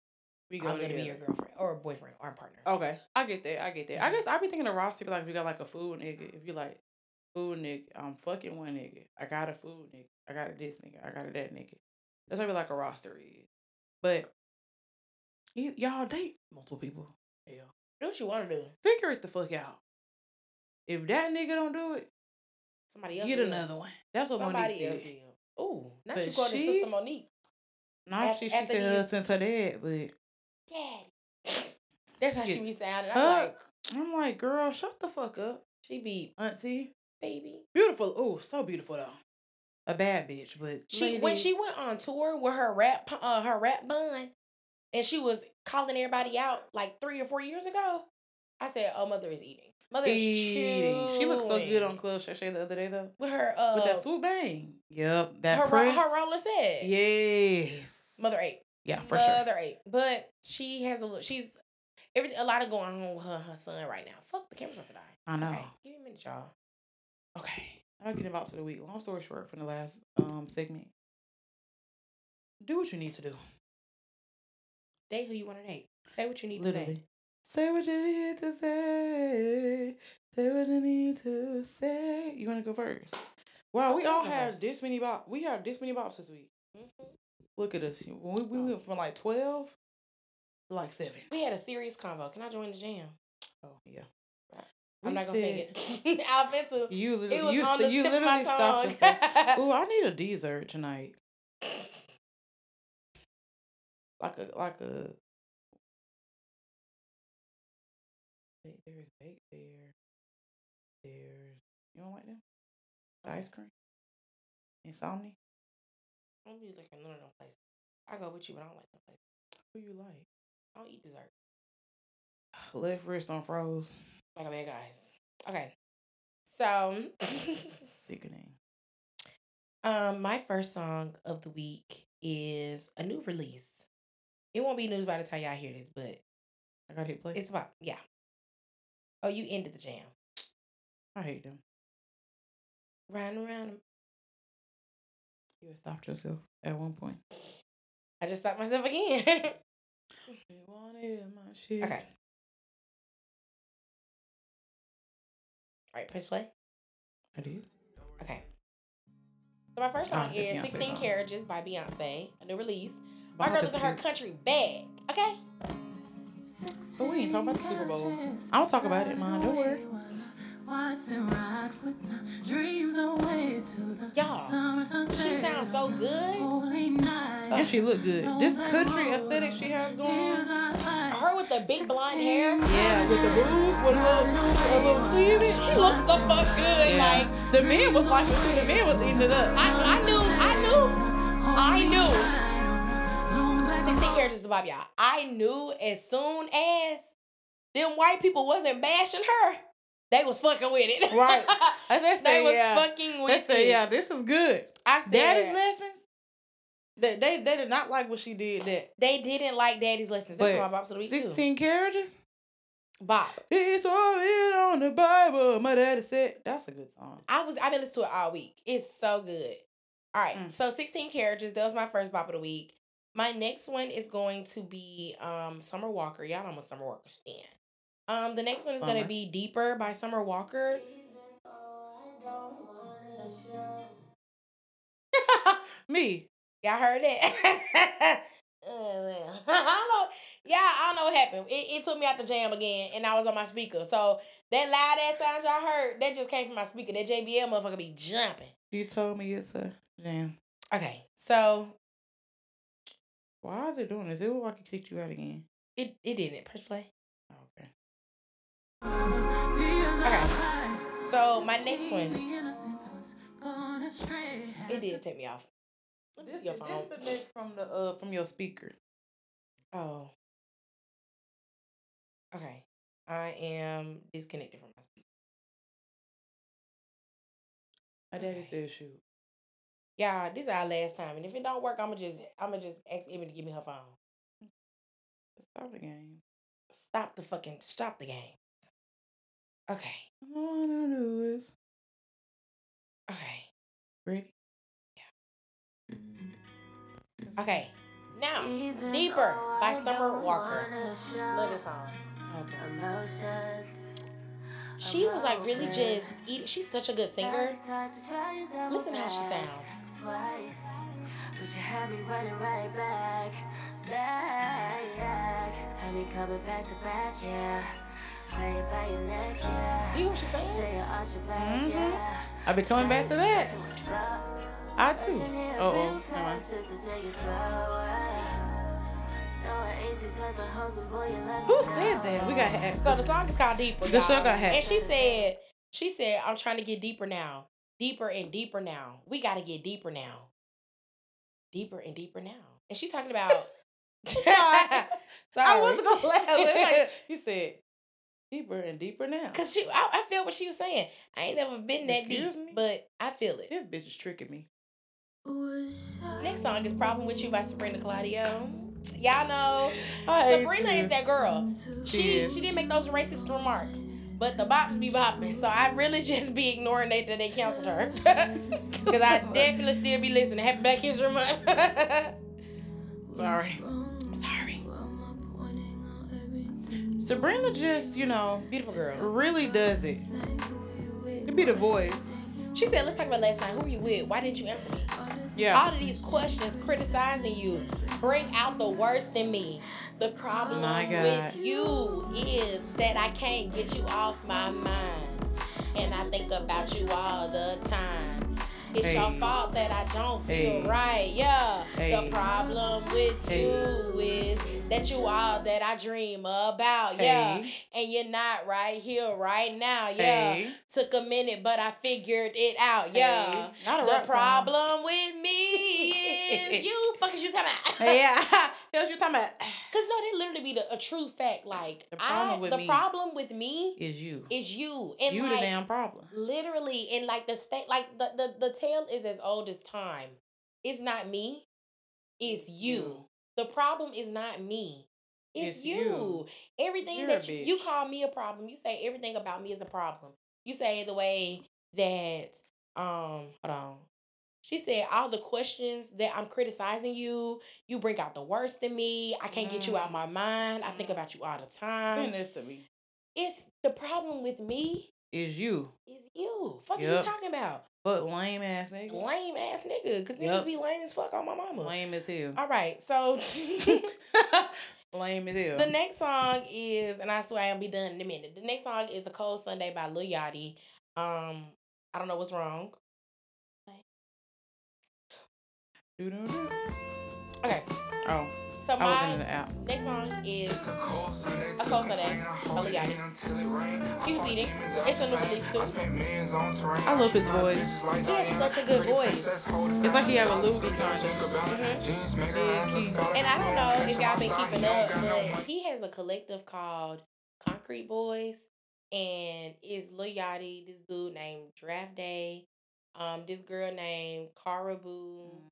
Speaker 1: we
Speaker 2: I'm gonna be your girlfriend or boyfriend or partner.
Speaker 1: Okay, I get that. I get that. I
Speaker 2: Mhm.
Speaker 1: guess I be thinking of roster like if you got like a food nigga. If you like food nigga, I'm fucking one nigga. I got a food nigga. I got a this nigga. I got a that nigga. That's what like a roster is. But y- y'all date multiple people. Hell,
Speaker 2: Do what you want to do.
Speaker 1: figure it the fuck out. If that nigga don't do it,
Speaker 2: Somebody else
Speaker 1: get another one. That's what
Speaker 2: Somebody
Speaker 1: Mo'Nique
Speaker 2: else
Speaker 1: said.
Speaker 2: will. Ooh, not
Speaker 1: But
Speaker 2: you called
Speaker 1: she-
Speaker 2: Sister Mo'Nique.
Speaker 1: Not
Speaker 2: Af-
Speaker 1: she. She said her husband's her dad, but
Speaker 2: Daddy. That's how she be sounding. I'm like,
Speaker 1: I'm like, girl, shut the fuck up,
Speaker 2: she be
Speaker 1: auntie.
Speaker 2: baby.
Speaker 1: Beautiful. Oh, so beautiful though. A bad bitch, but
Speaker 2: She when she went on tour with her rap uh, her rap bun, and she was calling everybody out like three or four years ago. I said, "Oh, mother is eating. Mother is
Speaker 1: eating. She looked so good on Club Shay the other day though.
Speaker 2: with her uh
Speaker 1: With that swoop bang. Yep. That
Speaker 2: her
Speaker 1: press.
Speaker 2: her roller set.
Speaker 1: Yes.
Speaker 2: Mother ate.
Speaker 1: Yeah, for sure.
Speaker 2: Mother ate. But she has a little. She's. Every a lot of going on with her, her son right now. Fuck the camera's about to die.
Speaker 1: I know.
Speaker 2: Okay, give me a minute, y'all.
Speaker 1: Okay. I'll get involved to the week. Long story short, from the last um segment. Do what you need to do.
Speaker 2: Date who you want to date. Say what you need to
Speaker 1: Literally. Say what you need to say. Say what you need to say. You wanna go first? Wow, we all have this many bops. We have this many bops this week.
Speaker 2: say. Mhm.
Speaker 1: Look at us. We, we went from like twelve to like seven.
Speaker 2: We had a serious convo. Can I join the jam?
Speaker 1: Oh yeah.
Speaker 2: I'm
Speaker 1: We
Speaker 2: not gonna sing it. <laughs> I've been to.
Speaker 1: You
Speaker 2: It
Speaker 1: literally,
Speaker 2: was
Speaker 1: you,
Speaker 2: on the
Speaker 1: you
Speaker 2: tip of my
Speaker 1: literally stopped
Speaker 2: tongue.
Speaker 1: yourself. Ooh, I need a dessert tonight. <laughs> Like a like a. There's baked there. There's you don't like them? The ice cream. Insomnia.
Speaker 2: I don't be looking none of them places. I go with you, but I don't like them places.
Speaker 1: Who you like?
Speaker 2: I don't eat dessert. <sighs>
Speaker 1: Left wrist on froze.
Speaker 2: Like a bad guys. Okay. So, <laughs>
Speaker 1: Sickening.
Speaker 2: um, my first song of the week is a new release. It won't be news by the time y'all hear this, but
Speaker 1: I gotta hit play.
Speaker 2: it's about yeah. Oh, you ended the jam.
Speaker 1: I hate them.
Speaker 2: Riding around.
Speaker 1: You stopped yourself at one point.
Speaker 2: I just stopped myself again. <laughs>
Speaker 1: You wanted my shit.
Speaker 2: okay. All right, press play.
Speaker 1: I did.
Speaker 2: Okay. So my first song is
Speaker 1: Beyonce
Speaker 2: 16
Speaker 1: song.
Speaker 2: Carriages by Beyonce, a new release. My
Speaker 1: Bob
Speaker 2: girl
Speaker 1: is
Speaker 2: is in her country bag. Okay?
Speaker 1: So we ain't talking about the Super Bowl. I don't talk about it, man. Don't worry.
Speaker 2: Y'all, she sounds so good.
Speaker 1: And she look good. This country aesthetic she has going on.
Speaker 2: Her with the big blonde hair.
Speaker 1: Yeah, with the boobs, with a little, a little cleavage.
Speaker 2: She looks so fuck good.
Speaker 1: Yeah.
Speaker 2: Like
Speaker 1: the man was watching too. The man was eating it up.
Speaker 2: I, I knew, I knew, I knew. 16 Carriages to Bob y'all. I knew as soon as them white people wasn't bashing her, they was fucking with it.
Speaker 1: Right. <laughs> As I
Speaker 2: they was
Speaker 1: yeah.
Speaker 2: fucking with
Speaker 1: say,
Speaker 2: it.
Speaker 1: yeah, this is good.
Speaker 2: I said
Speaker 1: Daddy's lessons. They, they they did not like what she did. That
Speaker 2: they didn't like Daddy's lessons. That's
Speaker 1: but
Speaker 2: my Bob's of the week too.
Speaker 1: sixteen carriages.
Speaker 2: Bob.
Speaker 1: It's all written on the Bible. My daddy said that's a good song.
Speaker 2: I was I've been listening to it all week. It's so good. All right,
Speaker 1: Mm.
Speaker 2: so 16 carriages. That was my first bop of the week. My next one is going to be um Summer Walker. Y'all know I'm a Summer Walker stan. Um, the next one is gonna be Deeper by Summer Walker. <laughs>
Speaker 1: Me.
Speaker 2: Y'all heard it? Uh, <laughs> I don't know. Yeah, I don't know what happened. It, it took me out the jam again, and I was on my speaker. So that loud ass sound y'all heard, that just came from my speaker. That JBL motherfucker be jumping.
Speaker 1: You told me it's a jam.
Speaker 2: Okay, so
Speaker 1: Why is it doing this? It look like it kicked you out again.
Speaker 2: it it didn't press play.
Speaker 1: Okay.
Speaker 2: Okay. So my next one, it did take me off. Let
Speaker 1: This,
Speaker 2: see your
Speaker 1: this
Speaker 2: phone.
Speaker 1: the neck from the uh from your speaker.
Speaker 2: Oh. Okay. I am disconnected from my speaker.
Speaker 1: My daddy
Speaker 2: Okay.
Speaker 1: said shoot.
Speaker 2: Yeah, this is our last time, and if it don't work, I'ma just I'ma just ask Emmy to give me her phone.
Speaker 1: Stop the game.
Speaker 2: Stop the fucking stop the game. Okay.
Speaker 1: All I wanna do is
Speaker 2: Okay.
Speaker 1: ready. Yeah.
Speaker 2: Okay. Now, Deeper by Summer Walker. Love this song.
Speaker 1: Okay.
Speaker 2: She was like really just eat. She's such a good singer. Listen how she sound.
Speaker 3: Twice, but you had me running right back, back. Had me coming back to back, yeah. Play it by your neck, yeah.
Speaker 2: You hear what she's saying?
Speaker 3: Say you arch your back,
Speaker 1: Mhm.
Speaker 3: yeah.
Speaker 1: I'll be coming back to that. I too.
Speaker 3: Oh
Speaker 1: oh. Never mind. Who said that? We got hacked.
Speaker 2: So the song is called Deeper.
Speaker 1: The
Speaker 2: y'all.
Speaker 1: show got hacked.
Speaker 2: And she said, she said, I'm trying to get deeper now. Deeper and deeper now. We gotta get deeper now. Deeper and deeper now. And she's talking about <laughs> Sorry. <laughs>
Speaker 1: I wasn't gonna laugh. Like, <laughs> you said deeper and deeper now.
Speaker 2: Cause she I, I feel what she was saying. I ain't never been that
Speaker 1: Excuse
Speaker 2: deep,
Speaker 1: me?
Speaker 2: but I feel it.
Speaker 1: This bitch is tricking me.
Speaker 2: Next song is Problem With You by Sabrina Claudio. Y'all know Sabrina
Speaker 1: you.
Speaker 2: is that girl.
Speaker 1: She
Speaker 2: She she didn't make those racist remarks. But the bops be bopping. So I really <laughs> just be ignoring they that they canceled her. <laughs> Cause I <laughs> definitely still be listening. Happy Black History Month.
Speaker 1: Sorry.
Speaker 2: Sorry.
Speaker 1: Sabrina just, you know,
Speaker 2: Beautiful girl.
Speaker 1: really does it. To be the voice.
Speaker 2: She said, let's talk about last night. Who were you with? Why didn't you answer me?
Speaker 1: Yeah.
Speaker 2: All of these questions criticizing you bring out the worst in me. The problem with you is that I can't get you off my mind. And I think about you all the time. It's your fault that I don't feel
Speaker 1: Hey.
Speaker 2: right. Yeah.
Speaker 1: Hey.
Speaker 2: The problem with
Speaker 1: Hey.
Speaker 2: you is that you all that I dream about. Yeah. And you're not right here, right now. Yeah.
Speaker 1: Hey.
Speaker 2: Took a minute, but I figured it out. Yeah.
Speaker 1: Hey. Not a
Speaker 2: The
Speaker 1: rap song.
Speaker 2: problem with me <laughs> is you. Fuck is you talking about?
Speaker 1: Yeah. <laughs> <laughs> That's you're talking about. <sighs>
Speaker 2: Cause no, they literally be the, a true fact. Like
Speaker 1: The problem
Speaker 2: I,
Speaker 1: with
Speaker 2: the
Speaker 1: me
Speaker 2: problem with me
Speaker 1: Is you.
Speaker 2: is you. And
Speaker 1: you
Speaker 2: like,
Speaker 1: the damn problem.
Speaker 2: literally, and like the state, like the, the the tale is as old as time. It's not me. It's you.
Speaker 1: You.
Speaker 2: The problem is not me. It's,
Speaker 1: It's
Speaker 2: you.
Speaker 1: you.
Speaker 2: Everything
Speaker 1: You're
Speaker 2: that you, you call me a problem. You say everything about me is a problem. You say the way that um hold on. She said all the questions that I'm criticizing you, you bring out the worst in me. I can't get you out
Speaker 1: Mm.
Speaker 2: my mind. I think
Speaker 1: Mm.
Speaker 2: about you all the time.
Speaker 1: Send this to me.
Speaker 2: It's the problem with me
Speaker 1: Is you.
Speaker 2: is you. Fuck is
Speaker 1: Yep.
Speaker 2: you talking about?
Speaker 1: But lame ass nigga.
Speaker 2: Lame ass nigga. Cause niggas be lame as fuck on my mama.
Speaker 1: Lame as hell.
Speaker 2: All right, so <laughs>
Speaker 1: Lame as hell.
Speaker 2: The next song is, and I swear I'll be done in a minute. The next song is "A Cold Sunday" by Lil Yachty. Um, I don't know what's wrong. Okay,
Speaker 1: Oh,
Speaker 2: so
Speaker 1: I was in
Speaker 2: my
Speaker 1: the
Speaker 2: next song is
Speaker 4: a cold Sunday.
Speaker 2: A Cold Sunday by Lil Yachty. He was eating. It's a new release too.
Speaker 1: I love his voice.
Speaker 2: He has such a good voice.
Speaker 1: It's like he have a loogie kind of.
Speaker 2: Mhm.
Speaker 1: Yeah,
Speaker 2: And I don't know if y'all been keeping up, but he has a collective called Concrete Boys, and it's Lil Yachty, this dude named Draft Day, um, this girl named Karrahbooo,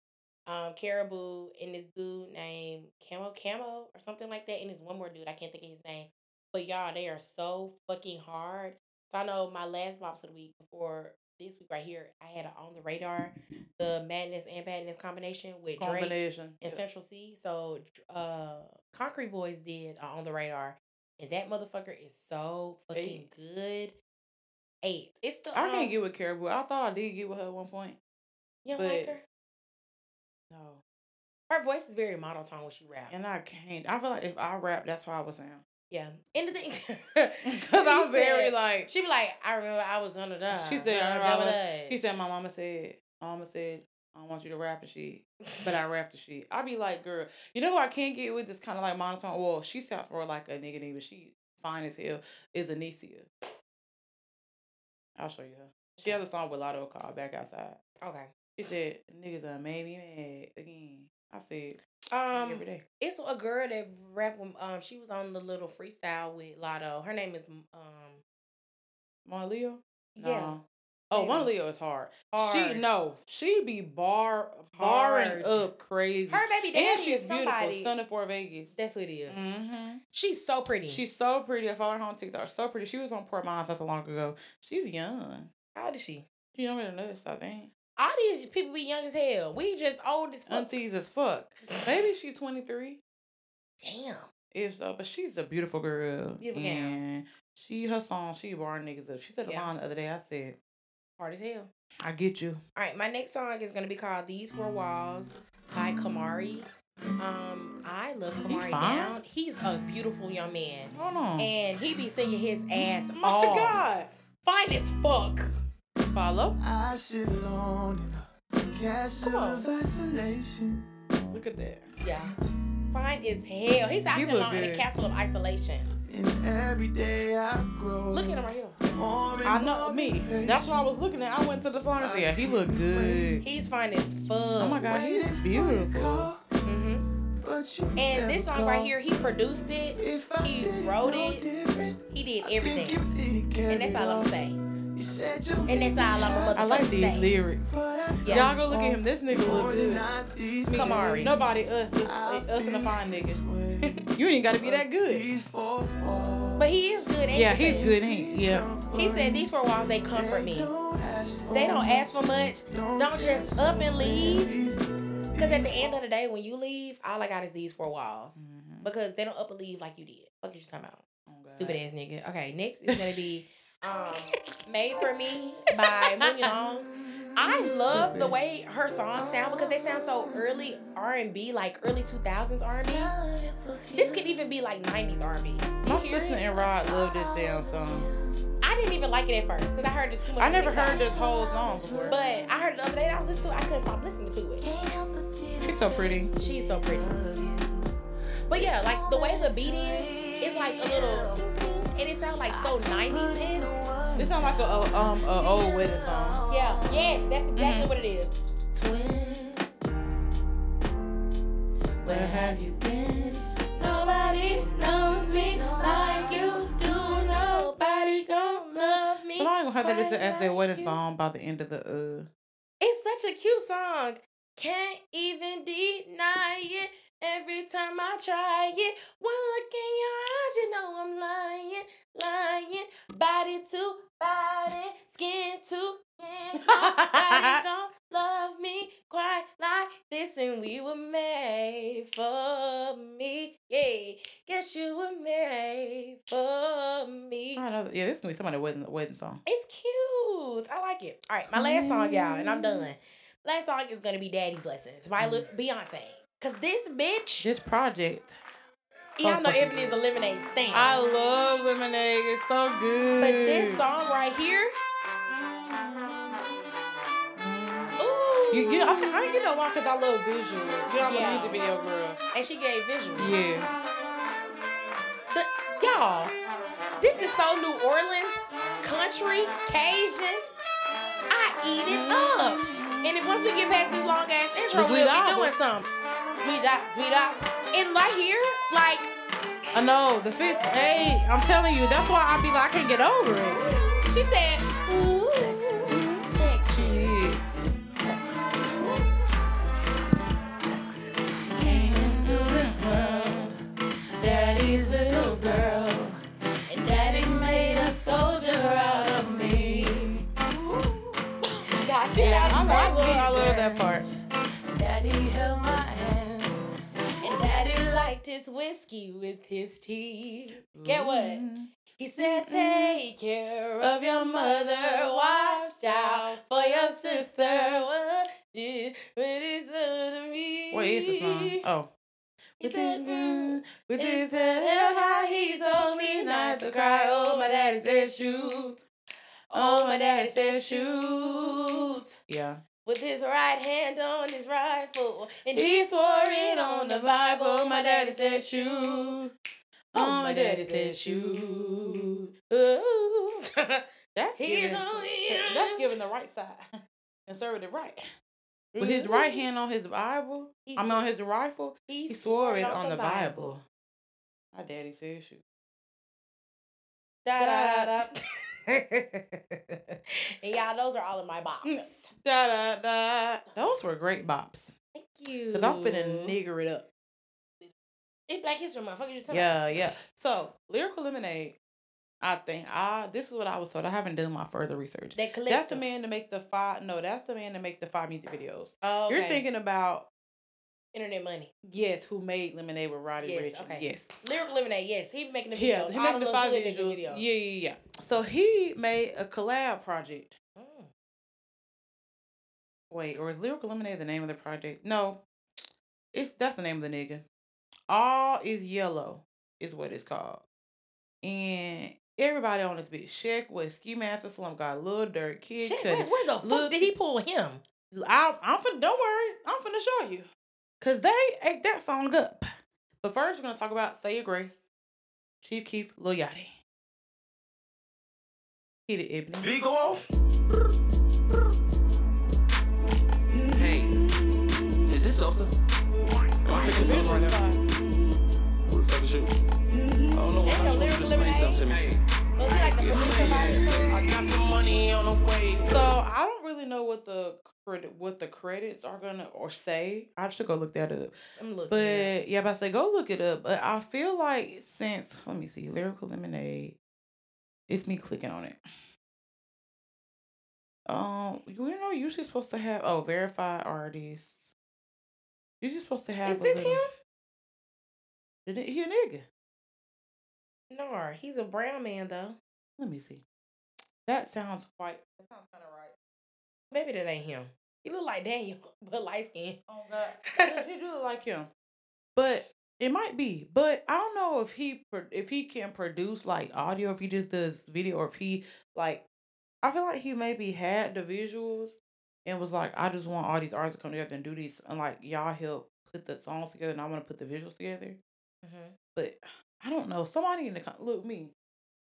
Speaker 2: um, Karrahbooo, and this dude named Camo Camo or something like that, and there's one more dude I can't think of his name. But y'all, they are so fucking hard. So I know my last bops of the week before this week right here, I had a on the radar the Madness and Badness combination with Drake
Speaker 1: Combination.
Speaker 2: and Central Cee. So uh Concrete Boys did on the radar. And that motherfucker is so fucking
Speaker 1: Eight.
Speaker 2: good. Eight. It's the
Speaker 1: I
Speaker 2: um,
Speaker 1: can't get with Karrahbooo. I thought I did get with her at one point.
Speaker 2: you don't like her? Her voice is very monotone when she rap.
Speaker 1: And I can't. I feel like if I rap, that's why I was sound.
Speaker 2: yeah. And the thing
Speaker 1: Because I'm very like.
Speaker 2: She be like, I remember I was under the
Speaker 1: She said,
Speaker 2: under
Speaker 1: I was- She said, my mama said, my mama said, I don't want you to rap and shit. But I rap the shit. I be like, girl, you know who I can't get with? This kind of like monotone. Well, she sounds more like a nigga, nigga, but she fine as hell. Is Anicia. I'll show you her. She has a song with Latto called Back Outside.
Speaker 2: Okay.
Speaker 1: She said, niggas are made me mad again. I said,
Speaker 2: Um
Speaker 1: every day.
Speaker 2: it's a girl that rap um she was on the little freestyle with Latto. Her name is um
Speaker 1: Monaleo?
Speaker 2: yeah.
Speaker 1: No. Oh,
Speaker 2: Maybe.
Speaker 1: Monaleo is hard.
Speaker 2: Hard.
Speaker 1: She no, she be bar barring
Speaker 2: Hard.
Speaker 1: up crazy.
Speaker 2: Her baby daddy
Speaker 1: and
Speaker 2: she's
Speaker 1: beautiful. Stunna 4 Vegas.
Speaker 2: That's what it is.
Speaker 1: Mm-hmm.
Speaker 2: She's so pretty.
Speaker 1: She's so pretty. I follow her on TikTok. So pretty. She was on Port Mines not so long ago. She's young.
Speaker 2: how old is she?
Speaker 1: She younger than us, I think.
Speaker 2: All these people be young as hell. We just old as fuck.
Speaker 1: Aunties as fuck. Maybe she's 23.
Speaker 2: Damn.
Speaker 1: If so, but she's a beautiful girl.
Speaker 2: Beautiful
Speaker 1: and she her song, she barring niggas up. She said a
Speaker 2: Yeah.
Speaker 1: line the other day. I said,
Speaker 2: Hard as hell.
Speaker 1: I get you.
Speaker 2: All right, my next song is gonna be called "These Four Walls" by Kamari. Um, I love
Speaker 1: He
Speaker 2: Kamari
Speaker 1: fine?
Speaker 2: down. He's a beautiful young man,
Speaker 1: Hold on.
Speaker 2: and he be singing his ass Oh
Speaker 1: My
Speaker 2: off.
Speaker 1: God.
Speaker 2: Fine as fuck.
Speaker 1: Follow.
Speaker 4: I sit alone in a castle
Speaker 2: Come on.
Speaker 4: of isolation.
Speaker 1: Look at that.
Speaker 2: Yeah. Fine as hell. He's out
Speaker 1: He
Speaker 2: here in a castle of isolation.
Speaker 4: And every day I grow.
Speaker 2: Look at him right here.
Speaker 1: I know me. That's what I was looking at. I went to the song and said, yeah, he looked good.
Speaker 2: He's fine as fuck.
Speaker 1: Oh my God, he's
Speaker 4: Waiting
Speaker 1: beautiful.
Speaker 4: your call,
Speaker 2: hmm And this song right here, he produced it. He wrote it, He did everything. And that's all I'm gonna say.
Speaker 4: You said you
Speaker 2: And that's all I'm a motherfucker
Speaker 1: I like these
Speaker 2: say.
Speaker 1: lyrics.
Speaker 2: Yeah.
Speaker 1: Y'all go look at him. This nigga look good.
Speaker 4: not these
Speaker 2: Kamari.
Speaker 1: Nobody us, this, us and a fine nigga. <laughs> You ain't gotta be that good.
Speaker 4: These four walls,
Speaker 2: But he is good. ain't
Speaker 1: Yeah,
Speaker 2: he?
Speaker 1: he's good. Ain't he? Yeah.
Speaker 2: He said these four walls they comfort me.
Speaker 4: don't ask for
Speaker 2: They don't ask for much. Don't just up and leave.
Speaker 4: leave.
Speaker 2: Because at the end of the day, when you leave, all I got is these four walls.
Speaker 1: Mhm.
Speaker 2: Because they don't up and leave like you did. Fuck you talking about?
Speaker 1: Oh,
Speaker 2: Stupid ass nigga. Okay, next is gonna be <laughs> um <laughs> Made for Me by Muni Long. I love the way her songs sound because they sound so early R and B, like early two thousands R and B. This could even be like nineties R and B.
Speaker 1: My sister and Rod love this damn song.
Speaker 2: I didn't even like it at first because I heard it too much.
Speaker 1: I never heard this whole song before.
Speaker 2: But I heard it the other day and I was listening to it. I couldn't stop listening to it.
Speaker 1: She's so pretty.
Speaker 2: She's so pretty. But yeah, like the way the beat is, it's like a little and it sounds like so 90s is.
Speaker 1: This sounds like a, a um a old wedding song.
Speaker 2: Yeah, yes, that's exactly
Speaker 1: Mhm.
Speaker 2: what it is.
Speaker 1: Twin, where have you been?
Speaker 2: Nobody knows me like you do. Nobody gon' love me.
Speaker 1: But I ain't gonna have that as,
Speaker 2: quite
Speaker 1: as their
Speaker 2: like
Speaker 1: wedding song by the end of the uh.
Speaker 2: It's such a cute song. Can't even deny it. Every time I try it, one look in your eyes, you know I'm lying, lying. Body to body, skin to skin. Nobody <laughs> gon' love me quite like this, and we were made for me. Yeah, guess you were made for me.
Speaker 1: I know. Yeah, this is gonna be somebody's wedding wedding song.
Speaker 2: It's cute. I like it. All right, my last song, y'all, and I'm done. Last song is gonna be "Daddy's Lessons" by mm. Lu- Beyonce. Cause this bitch,
Speaker 1: This project.
Speaker 2: y'all know
Speaker 1: fucking
Speaker 2: Ebony is a lemonade stand.
Speaker 1: I love lemonade. It's so good.
Speaker 2: but this song right here,
Speaker 1: Mhm.
Speaker 2: ooh,
Speaker 1: You, you know, I, can, I get know why because I love visuals. You know, I'm
Speaker 2: Yeah.
Speaker 1: a music video girl.
Speaker 2: and she gave visuals.
Speaker 1: Yeah.
Speaker 2: The- y'all, this is so New Orleans country Cajun. I eat it up. And if once we get past this long ass intro,
Speaker 1: We
Speaker 2: we'll
Speaker 1: got
Speaker 2: be doing something. We got, we got, and right here, like.
Speaker 1: I know the fits. Hey, I'm telling you, that's why I be like, I can't get over it.
Speaker 2: She said, ooh, text.
Speaker 1: Shit.
Speaker 2: Came into this world, daddy's little girl, and daddy made a soldier out of me. Got you
Speaker 1: Yeah, I, love, I, love, I love that part.
Speaker 2: Daddy held liked his whiskey with his tea. Get what? He said, Take care of your mother, watch out for your sister. What did what is to me?
Speaker 1: What is the song? Oh.
Speaker 2: He said, mm,
Speaker 1: with
Speaker 2: it's
Speaker 1: his head high,
Speaker 2: he told me not to cry. Oh, my daddy said shoot. Oh, my daddy said shoot.
Speaker 1: Yeah.
Speaker 2: With his right hand on his rifle, and he swore it on the Bible. My daddy said shoot. Oh, my daddy said shoot. Ooh. <laughs>
Speaker 1: That's
Speaker 2: He's
Speaker 1: giving,
Speaker 2: only
Speaker 1: that's giving the right side. <laughs> Conservative right. With his right mm-hmm. hand on his Bible,
Speaker 2: He
Speaker 1: I mean
Speaker 2: s-
Speaker 1: on his rifle,
Speaker 2: he,
Speaker 1: he swore it on the Bible. My daddy said shoot.
Speaker 2: Da da da. <laughs>
Speaker 1: da <laughs>
Speaker 2: And y'all, those are all in my box.
Speaker 1: Mm. da da. Those were great bops.
Speaker 2: Thank you.
Speaker 1: Cause I'm finna nigger it up.
Speaker 2: It's Black History Month. Fuck you talking
Speaker 1: Yeah, yeah. So lyrical lemonade. I think I this is what I was told. I haven't done my further research.
Speaker 2: That.
Speaker 1: That's the man to make the five. No, that's the man to make the five music videos.
Speaker 2: Oh, okay.
Speaker 1: You're thinking about
Speaker 2: internet money.
Speaker 1: yes, who made Lemonade with Roddy
Speaker 2: Yes,
Speaker 1: Ricch?
Speaker 2: okay.
Speaker 1: Yes,
Speaker 2: Lyrical Lemonade. Yes, he making the videos.
Speaker 1: yeah, he making
Speaker 2: the
Speaker 1: five visuals.
Speaker 2: videos.
Speaker 1: Yeah, yeah, yeah. So he made a collab project.
Speaker 2: Mm.
Speaker 1: Wait, or is Lyrical Lemonade the name of the project? No, it's that's the name of the nigga. All is yellow is what it's called, and everybody on this bitch. Sheck with Ski Mask the Slump God Lil Durk, Kid Cudi.
Speaker 2: where, the fuck
Speaker 1: Look-
Speaker 2: did he pull him?
Speaker 1: I, I'm finna, don't worry, I'm finna show you. Cause they ate that song up. But first, we're gonna talk about Say Your Grace, Chief Keef, Lil Yachty. Hit it, Ebony.
Speaker 4: Big off.
Speaker 5: Hey, is this Sosa? Am I making Sosa right now? Who the fuck is you? I don't know.
Speaker 2: Ain't no
Speaker 5: I'm supposed to
Speaker 2: lyrical lemonade?
Speaker 5: something to me.
Speaker 2: So is like the producer by himself?
Speaker 4: I got some money on the way.
Speaker 1: So I don't really know what the credit what the credits are gonna or say. I should go look that up.
Speaker 2: I'm looking.
Speaker 1: But yeah, but I say go look it up. But I feel like since let me see, lyrical lemonade, it's me clicking on it. Um, you know, usually supposed to have oh verified artists. Usually supposed to have.
Speaker 2: is
Speaker 1: a
Speaker 2: this
Speaker 1: little-
Speaker 2: him?
Speaker 1: Did it- He a nigga.
Speaker 2: No, he's a brown man though.
Speaker 1: Let me see. That sounds quite. That sounds kind of right.
Speaker 2: Maybe that ain't him. He look like Daniel, <laughs> but light skin.
Speaker 1: Oh God, Yeah, he do look like him, but it might be. But I don't know if he if he can produce like audio, if he just does video, or if he like. I feel like he maybe had the visuals and was like, I just want all these artists to come together and do these, and like y'all help put the songs together, and I want to put the visuals together.
Speaker 2: Mm-hmm.
Speaker 1: But I don't know. Somebody in the look me.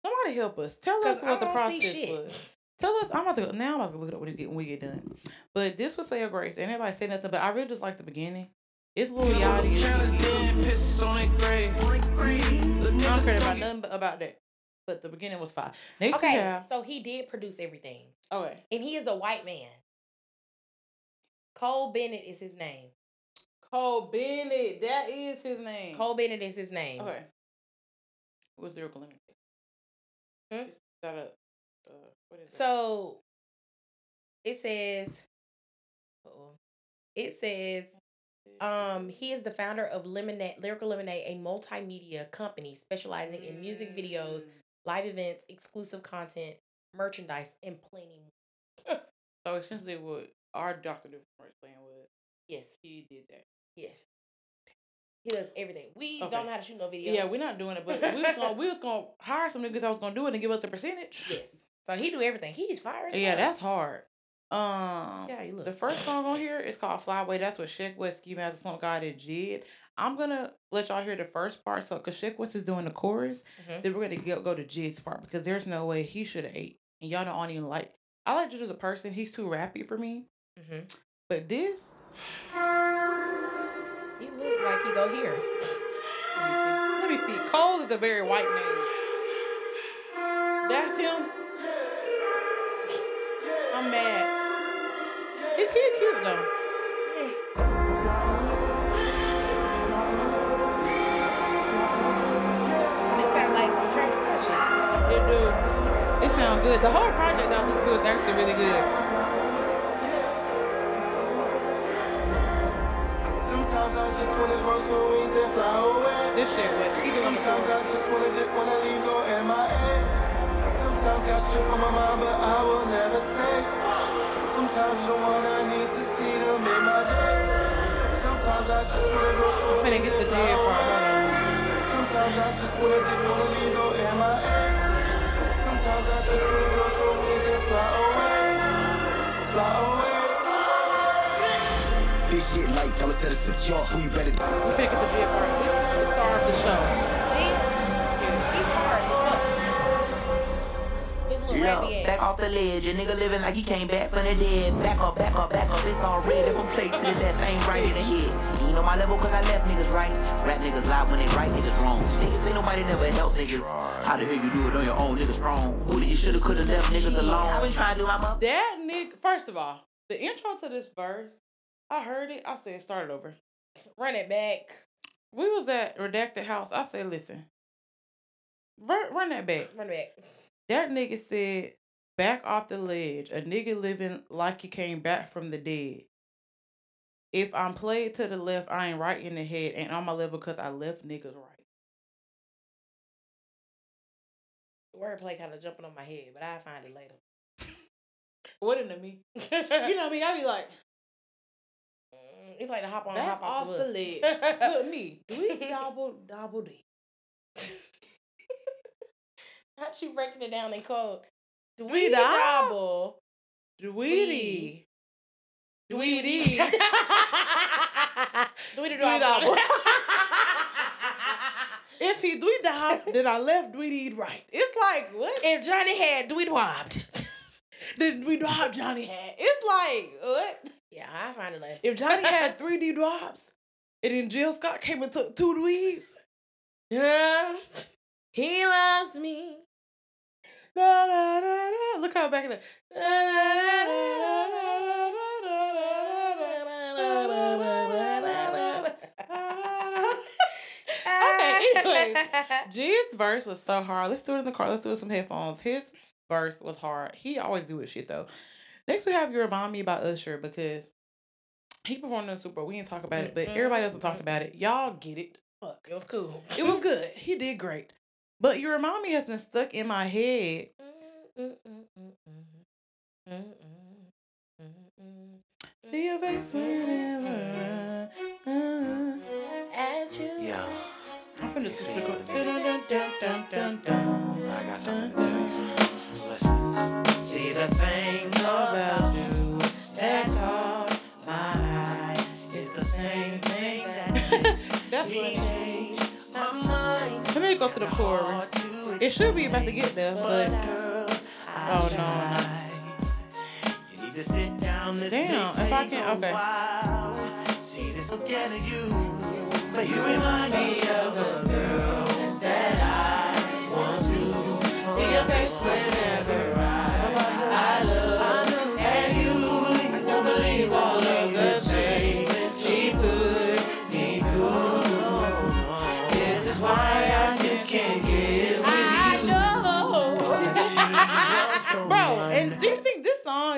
Speaker 1: Somebody help us. Tell us
Speaker 2: Cause I
Speaker 1: what the process
Speaker 2: shit.
Speaker 1: was. Tell us. I'm about to go now. I'm about to look it up when we get when we get done. But this was say a grace. And everybody say nothing. But I really just like the beginning. It's Lil Yachty. it's
Speaker 4: Careless
Speaker 1: Kiki.
Speaker 4: dead pisses on that grave.
Speaker 1: I don't care about nothing but- about that. But the beginning was fine. Next
Speaker 2: Okay,
Speaker 1: have.
Speaker 2: so he did produce everything,
Speaker 1: Okay.
Speaker 2: and he is a white man. Cole Bennett is his name.
Speaker 1: Cole Bennett. That is his name.
Speaker 2: Cole Bennett is his name.
Speaker 1: Okay. What's the lyrical limit?
Speaker 2: Hmm?
Speaker 1: Is that a? Uh, what is?
Speaker 2: So it says, uh-oh. it says, um, he is the founder of Lemonade, Lyrical Lemonade, a multimedia company specializing in music videos,
Speaker 1: Mm.
Speaker 2: live events, exclusive content, merchandise, and plenty more. <laughs>
Speaker 1: So essentially, what our Doctor Different plan was,
Speaker 2: Yes,
Speaker 1: he did that.
Speaker 2: yes. He does everything. We
Speaker 1: Okay.
Speaker 2: don't know how to shoot no videos.
Speaker 1: Yeah, we're not doing it, but we was gonna we was gonna hire some niggas that was gonna do it and give us a percentage. <laughs>
Speaker 2: Yes. So he do everything. He's fire as
Speaker 1: Yeah, that's hard. Um,
Speaker 2: See how you look.
Speaker 1: the first song on here is called "Flyway." That's what Sheck West, Ski Mask the, Slump God, and Jid. I'm gonna let y'all hear the first part, so because Sheck West is doing the chorus,
Speaker 2: Mhm.
Speaker 1: then we're gonna go, go to Jid's part because there's no way he should have ate, and y'all don't even like. I like Jid as a person. He's too rappy for me,
Speaker 2: Mhm.
Speaker 1: but this.
Speaker 2: He look like he go here.
Speaker 1: Let me see. Let me see. Cole is a very white name. That's him.
Speaker 6: Sometimes
Speaker 1: shit
Speaker 6: on my mind, but I will never say. Sometimes you're the one I need to see to make my day. Sometimes I just wanna grow some
Speaker 1: I'm finna
Speaker 6: wings
Speaker 1: get the
Speaker 6: and fly
Speaker 1: dead part. Hold
Speaker 6: away.
Speaker 1: on.
Speaker 6: Sometimes I just wanna dip, wanna leave, go MIA. Sometimes I just wanna grow some wings and fly away. Fly away.
Speaker 7: This shit light, tell us that it's secure. Who you better
Speaker 1: We finna get the Jid part. This is the star of the show.
Speaker 2: His little
Speaker 8: Look,
Speaker 2: rappy
Speaker 8: back off the ledge, a nigga living like he came back from the dead. Back up, back up, back up, it's all red. If I'm placed to the left, ain't right in the head. You know my level, cause I left niggas right. Rap niggas lie when they right niggas wrong. Niggas ain't nobody never help niggas. How the hell you do it on your own, niggas strong? Who did you shoulda, coulda left niggas alone? I been trying to do my mother.
Speaker 1: That nigga. First of all, the intro to this verse, I heard it. I said, start it over.
Speaker 2: Run it back.
Speaker 1: We was at Redacted House. I said, listen, run, run that back.
Speaker 2: Run it back.
Speaker 1: That nigga said, back off the ledge. A nigga living like he came back from the dead. If I'm played to the left, I ain't right in the head. ain't on my level because I left niggas right.
Speaker 2: Wordplay kind of jumping on my head, but I'll find it later.
Speaker 1: What in the me? You know <laughs> me, I mean? I be like,
Speaker 2: Mm, it's like the hop on,
Speaker 1: back
Speaker 2: hop off,
Speaker 1: off
Speaker 2: the,
Speaker 1: the ledge. Look, <laughs> me. Do we double, double D? <laughs>
Speaker 2: Not you breaking it down in code.
Speaker 1: We
Speaker 2: Dweedy
Speaker 1: da-
Speaker 2: double.
Speaker 1: Dweety. Dweety.
Speaker 2: Dweedy
Speaker 1: Dweety
Speaker 2: double.
Speaker 1: double. if he dweet down, then I left Dweety right. It's like, what?
Speaker 2: if Johnny had Dweedy wobbed. <laughs>
Speaker 1: Then we drop Johnny had. It's like, what?
Speaker 2: Yeah, I find it.
Speaker 1: If Johnny had 3D drops, and then Jill Scott came and took two dweeds,
Speaker 2: Yeah, <laughs> he loves me.
Speaker 1: Da, da, da, da. Look how back in the. Okay, anyways. G's verse was so hard. Let's do it in the car. Let's do it with some headphones. His verse was hard. He always do his shit though. Next we have you remind me about Usher because he performed in the Super. We didn't talk about it, but everybody else talked about it. Y'all get it. Fuck.
Speaker 2: It was cool.
Speaker 1: It was good. He did great. But you remind me has been stuck in my head. See your face whenever.
Speaker 2: At you.
Speaker 5: Yeah,
Speaker 1: I'm finna just record. Dun, dun, dun, dun, dun, dun.
Speaker 5: I got something to tell you. Listen. See the thing about you that caught my eye is the same thing that <laughs>
Speaker 1: That's
Speaker 5: me
Speaker 1: what.
Speaker 5: Change my mind.
Speaker 1: Let me go to the chorus. It should be about to get there,
Speaker 5: But
Speaker 1: but
Speaker 5: girl, I
Speaker 1: Oh, no.
Speaker 5: You need to sit down this
Speaker 1: Damn, if I can- okay.
Speaker 5: See this you. But you remind me of a girl that I want to see your face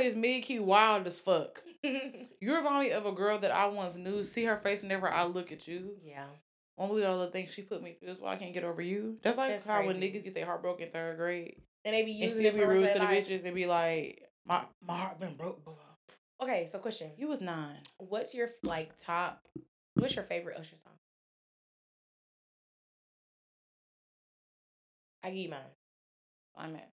Speaker 5: is
Speaker 1: mid key wild as fuck? <laughs> You remind me of a girl that I once knew. See her face whenever I look at you.
Speaker 2: yeah.
Speaker 1: Believe all the things she put me through. That's why I can't get over you. That's like
Speaker 2: That's
Speaker 1: how when niggas get their heart broken third grade
Speaker 2: And they be
Speaker 1: and
Speaker 2: using
Speaker 1: still
Speaker 2: it
Speaker 1: be
Speaker 2: for
Speaker 1: rude to the
Speaker 2: life.
Speaker 1: bitches and be like, my my heart been broke before.
Speaker 2: Okay, so question.
Speaker 1: You was nine.
Speaker 2: What's your like top what's your favorite Usher song? I give you mine.
Speaker 1: I'm at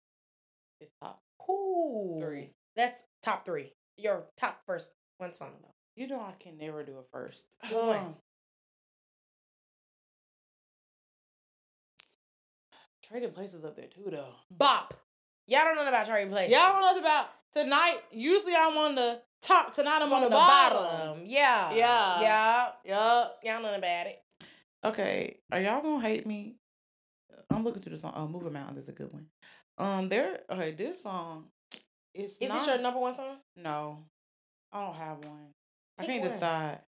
Speaker 1: it's top.
Speaker 2: Ooh.
Speaker 1: Three.
Speaker 2: That's top three. Your top first one song though.
Speaker 1: You know I can never do a first.
Speaker 2: One.
Speaker 1: Trading places up there too though.
Speaker 2: Bop. Y'all don't know about Charlie Place.
Speaker 1: Y'all don't know about tonight. Usually I'm on the top. Tonight I'm on, the,
Speaker 2: the
Speaker 1: bottom.
Speaker 2: Yeah.
Speaker 1: Yeah.
Speaker 2: Yeah.
Speaker 1: Yup.
Speaker 2: Y'all know about it.
Speaker 1: Okay. Are y'all gonna hate me? I'm looking through the song. Oh, Moving Mountains is a good one. Um, there. Okay, this song. It's
Speaker 2: Is
Speaker 1: not,
Speaker 2: this your number one song?
Speaker 1: No, I don't have one. I can't
Speaker 2: one.
Speaker 1: decide.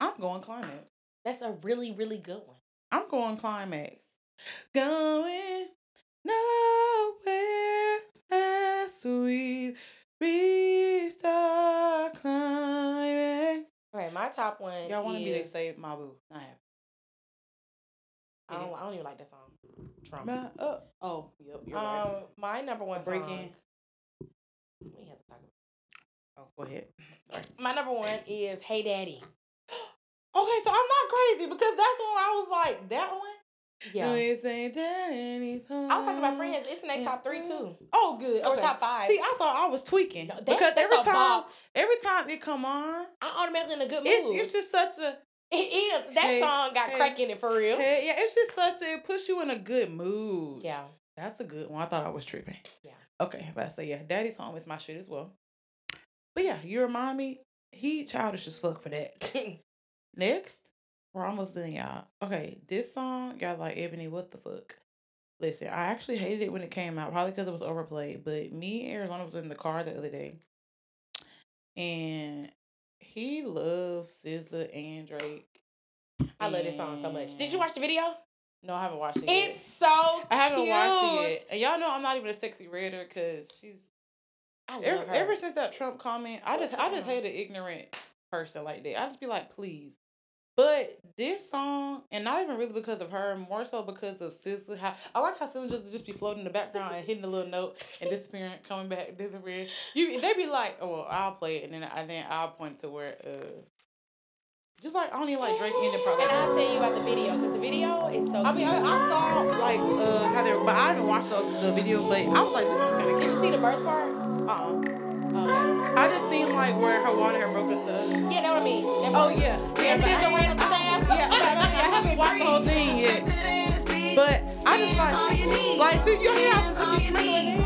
Speaker 1: I'm going climax.
Speaker 2: That's a really, really good one.
Speaker 1: I'm going climax. Going nowhere as we reach the climax.
Speaker 2: Okay, my top one.
Speaker 1: Y'all want to be they
Speaker 2: is-
Speaker 1: say my boo? Not happy.
Speaker 2: I don't. I don't even like that song. Trump.
Speaker 1: My, oh, oh, yep, you're right.
Speaker 2: Um, my number one
Speaker 1: Break
Speaker 2: song.
Speaker 1: in.
Speaker 2: We have to talk about.
Speaker 1: Oh, go ahead. Sorry.
Speaker 2: My number one is "Hey Daddy." <gasps>
Speaker 1: Okay, so I'm not crazy because that's when I was like that one.
Speaker 2: Yeah.
Speaker 1: This ain't Danny's
Speaker 2: I was talking about friends. It's in their top three too,
Speaker 1: Oh, good.
Speaker 2: or
Speaker 1: okay.
Speaker 2: top five.
Speaker 1: See, I thought I was tweaking
Speaker 2: No, that's-
Speaker 1: because
Speaker 2: that's
Speaker 1: every time,
Speaker 2: bop.
Speaker 1: every time it come on,
Speaker 2: I automatically in a good mood.
Speaker 1: it's it's just such a
Speaker 2: it is. That
Speaker 1: Hey,
Speaker 2: song got
Speaker 1: hey,
Speaker 2: crack in it for real.
Speaker 1: hey, yeah. It's just such a it puts you in a good mood.
Speaker 2: Yeah.
Speaker 1: that's a good one. I thought I was tripping.
Speaker 2: Yeah.
Speaker 1: Okay, but I say yeah, Daddy's home is my shit as well. But yeah, your mommy. He childish as fuck for that. <laughs> Next, we're almost done, y'all. Okay, this song, y'all like Ebony, what the fuck? Listen, I actually hated it when it came out, probably because it was overplayed. But me and Arizona was in the car the other day, and he loves SZA and Drake.
Speaker 2: I love this song so much. Did you watch the video?
Speaker 1: No, I haven't watched it. yet.
Speaker 2: It's so.
Speaker 1: I haven't watched it yet, and y'all know I'm not even a sexy reader because she's
Speaker 2: I love
Speaker 1: ever,
Speaker 2: her.
Speaker 1: ever since that Trump comment, I just I just hate an ignorant person like that. I just be like, please. But this song, and not even really because of her, more so because of SZA. How I like how SZA just just be floating in the background and hitting a little note and disappearing, coming back, disappearing. You they be like, oh well, I'll play it, and then I then I'll point to where uh, just like I don't even like Drake ending part.
Speaker 2: And I'll tell you about the video because the video is so.
Speaker 1: I mean, I. I saw like uh how they, but I haven't watched the, the video. But I was like, this is kind of
Speaker 2: Did you see the birth part?
Speaker 1: Uh-uh.
Speaker 2: Okay.
Speaker 1: I just seen like where her water had broken stuff.
Speaker 2: Yeah, that's what I mean. That
Speaker 1: Oh yeah, yeah. But
Speaker 2: SZA
Speaker 1: I,
Speaker 2: ran
Speaker 1: yeah, I, I, I haven't watched the whole thing yet. But I just like, like, see, you hear how Suki sprinkling in?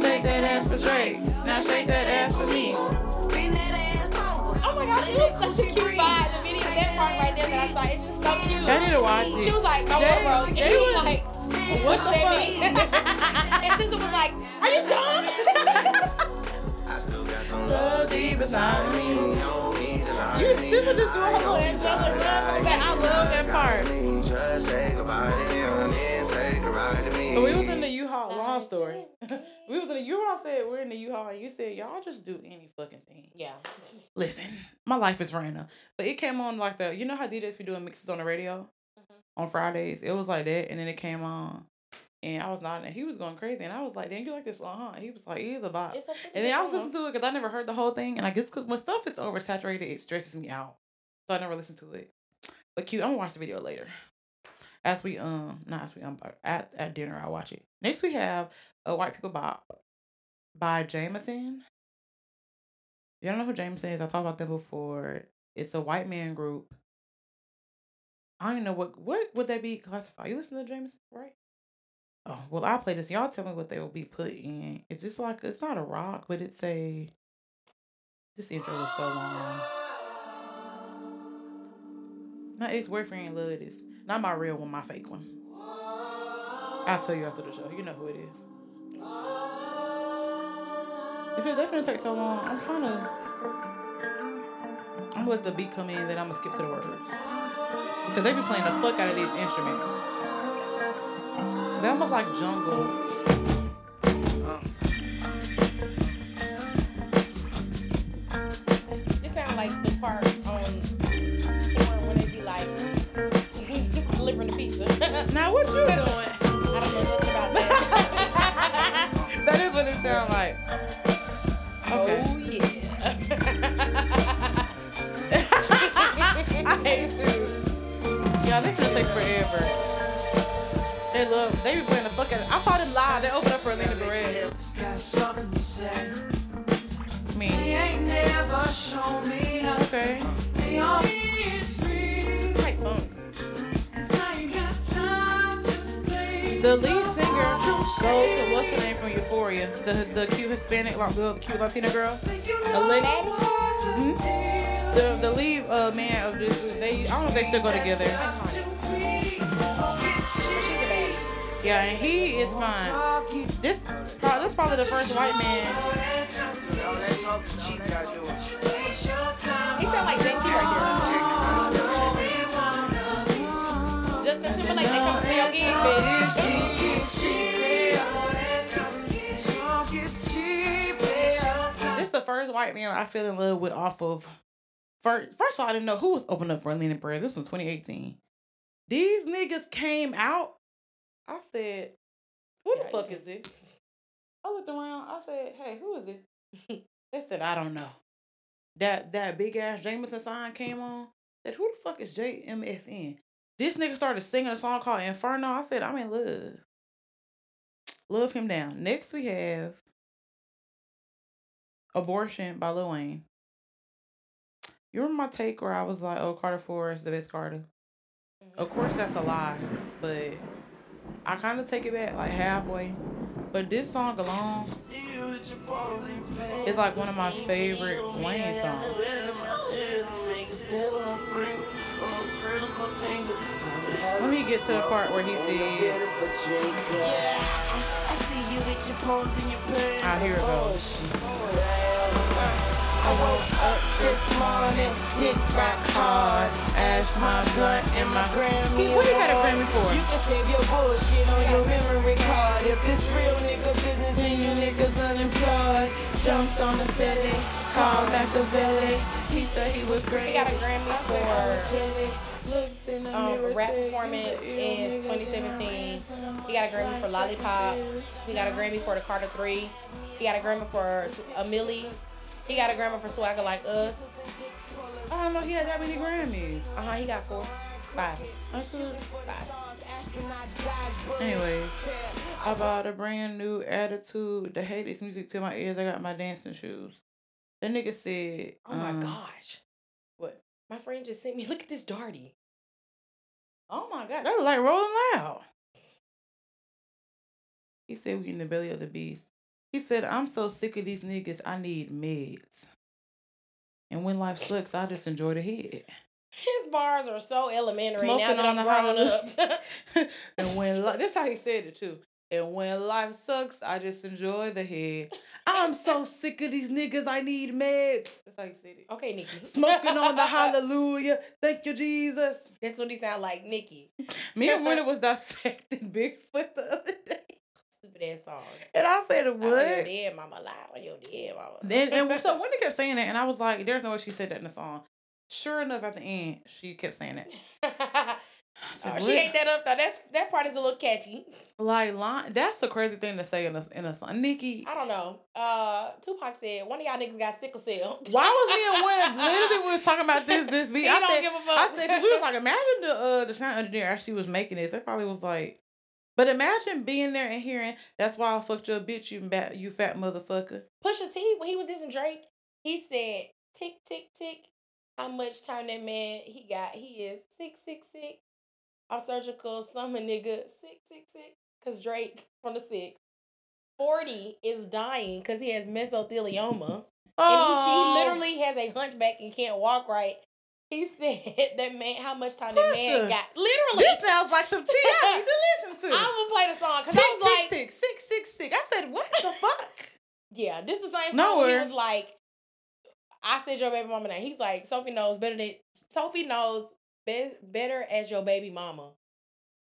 Speaker 1: Shake that ass for Drake. Now shake that ass for me.
Speaker 2: Oh my gosh, it was such a cute vibe. The video, that part right there that I saw, it's just so cute.
Speaker 1: I need to watch it.
Speaker 2: She was like, oh,
Speaker 1: no
Speaker 2: more, bro. And he was- like,
Speaker 1: What
Speaker 2: what
Speaker 1: the
Speaker 2: does that mean? and Sister was like, are you dumb? <laughs>
Speaker 5: I still got some
Speaker 1: Love deep inside me.
Speaker 5: No need to lie
Speaker 1: You
Speaker 5: to me.
Speaker 1: Sister just doing her little angelic run. Like, I love that part.
Speaker 5: Just say goodbye to him and then say goodbye to me.
Speaker 1: So we was in the U-Haul long story. <laughs> we was in the U-Haul said we're in the U-Haul and you said y'all just do any fucking thing.
Speaker 2: Yeah.
Speaker 1: Listen, my life is random. But it came on like the you know how DJs be doing mixes on the radio on Fridays? It was like that and then it came on. And I was nodding and he was going crazy. And I was like, damn, you like this song, huh? And he was like, it is a bop.
Speaker 2: It's a
Speaker 1: And then I was listening to it because I never heard the whole thing. And I guess 'cause when stuff is oversaturated, it stresses me out. So I never listened to it. But cute, I'm gonna watch the video later. As we um not as we um at, at dinner, I'll watch it. Next we have a White People Bop by Jameson. You don't know who Jameson is. I talked about them before. It's a white man group. I don't know what what would that be classified. You listen to Jameson, right? Oh well, I'll play this. Y'all tell me what they will be put in. Is this like it's not a rock, but it's a. This intro is so long. My ex boyfriend love this. Not my real one, my fake one. I'll tell you after the show. You know who it is. If it definitely takes so long, I'm trying to. I'm gonna let the beat come in, then I'm gonna skip to the words. Because they be playing the fuck out of these instruments. They're almost like jungle. Cute Latina girl. Alexa. Mhm. The the lead uh, man of this group, they I don't know if they still go together.
Speaker 2: She's a baddie.
Speaker 1: Yeah, and he is fine. This pro- this probably the first white man.
Speaker 2: He sound like JT right here. Justin Timberlake, they coming for your gig, bitch.
Speaker 1: White man I fell in love with off of. First, first of all, I didn't know who was opening up for Elena Perez. This was 2018. These niggas came out. I said, "Who the
Speaker 2: Yeah,
Speaker 1: fuck
Speaker 2: you
Speaker 1: is this?" I looked around. I said, "Hey, who is it?" <laughs> they said, "I don't know." That that big ass Jameson sign came on. Said, "Who the fuck is JMSN?" This nigga started singing a song called Inferno. I said, "I'm in love." Love him down. Next we have Abortion by Lil Wayne. You remember my take where I was like, oh, Carter 4 is the best Carter? Of course, that's a lie, but I kind of take it back like halfway. But this song alone is like one of my favorite Wayne songs. Let me get to the part where he says,
Speaker 9: I see you with your phones and your purse.
Speaker 1: ah, here it goes.
Speaker 9: I woke up this morning, dick rock hard. Ash my blunt and my Grammy.
Speaker 1: What you got a Grammy for?
Speaker 9: You can save your bullshit on your memory card. If this real nigga business, then you niggas unemployed. Jumped on the celly, called Machiavelli. He said he was great.
Speaker 2: He got a Grammy
Speaker 9: I said I was
Speaker 2: for
Speaker 9: jelly. Looked in
Speaker 2: um, rap performance
Speaker 9: "You a ill
Speaker 2: in 2017. He got a Grammy for Lollipop. He got a Grammy for the Carter 3. He got a Grammy for a Milli. He got a Grammy for Swagger Like Us.
Speaker 1: I don't know he had that many Grammys.
Speaker 2: Uh huh. He got four, five,
Speaker 1: good.
Speaker 2: five.
Speaker 1: Anyway, I bought a brand new attitude. The hatest music to my ears. I got my dancing shoes. That nigga said,
Speaker 2: Oh my
Speaker 1: um,
Speaker 2: gosh. What? My friend just sent me. Look at this Darty.
Speaker 1: Oh my god, that was like rolling loud. He said we in the belly of the beast. He said, I'm so sick of these niggas, I need meds. And when life sucks, I just enjoy the head.
Speaker 2: His bars are so elementary now
Speaker 1: Smoking
Speaker 2: that
Speaker 1: on
Speaker 2: I'm
Speaker 1: the
Speaker 2: grown up. <laughs>
Speaker 1: and when li- this how he said it too. And when life sucks, I just enjoy the head. I'm so sick of these niggas. I need meds. That's how he said it.
Speaker 2: okay, Nikki.
Speaker 1: Smoking on the <laughs> hallelujah. Thank you, Jesus.
Speaker 2: That's what he sound like, Nikki. <laughs>
Speaker 1: Me and Winter was dissecting Bigfoot the other day.
Speaker 2: Ass song.
Speaker 1: And I said,
Speaker 2: Lie on your
Speaker 1: what?
Speaker 2: dead mama, lie on your dead mama.
Speaker 1: Then and so <laughs> Wendy kept saying that, and I was like, "There's no way she said that in the song." Sure enough, at the end, she kept saying that. <laughs> I said,
Speaker 2: Oh, she ate that up though. That's that part is a little catchy.
Speaker 1: Like, line, that's a crazy thing to say in a in a song. Nikki,
Speaker 2: I don't know. Uh, Tupac said one of y'all niggas got sickle cell.
Speaker 1: why was me and Wendy <laughs> literally we was talking about this this week? I
Speaker 2: don't
Speaker 1: said,
Speaker 2: give a fuck.
Speaker 1: I said, because we was like, imagine the uh the sound engineer actually was making this. It probably was like, but imagine being there and hearing that's why I fucked your bitch, you bat, you fat motherfucker.
Speaker 2: Pusha T when he was dissing Drake, he said tick tick tick. How much time that man he got? He is sick sick sick. I'm surgical. Summer nigga sick sick sick. Cause Drake from the six. Forty is dying because he has mesothelioma. And he,
Speaker 1: Oh.
Speaker 2: he literally has a hunchback and can't walk right. He said that man, how much time that man got? Literally,
Speaker 1: This sounds like some tea I need to <laughs> listen to.
Speaker 2: I'm gonna play the song because
Speaker 1: tick,
Speaker 2: I was like,
Speaker 1: tick, tick, six, six, six. I said, what the <laughs> fuck?
Speaker 2: yeah, this is the same song.
Speaker 1: No
Speaker 2: where he was like, I said your baby mama name. He's like, Sophie knows better than Sophie knows be- better as your baby mama.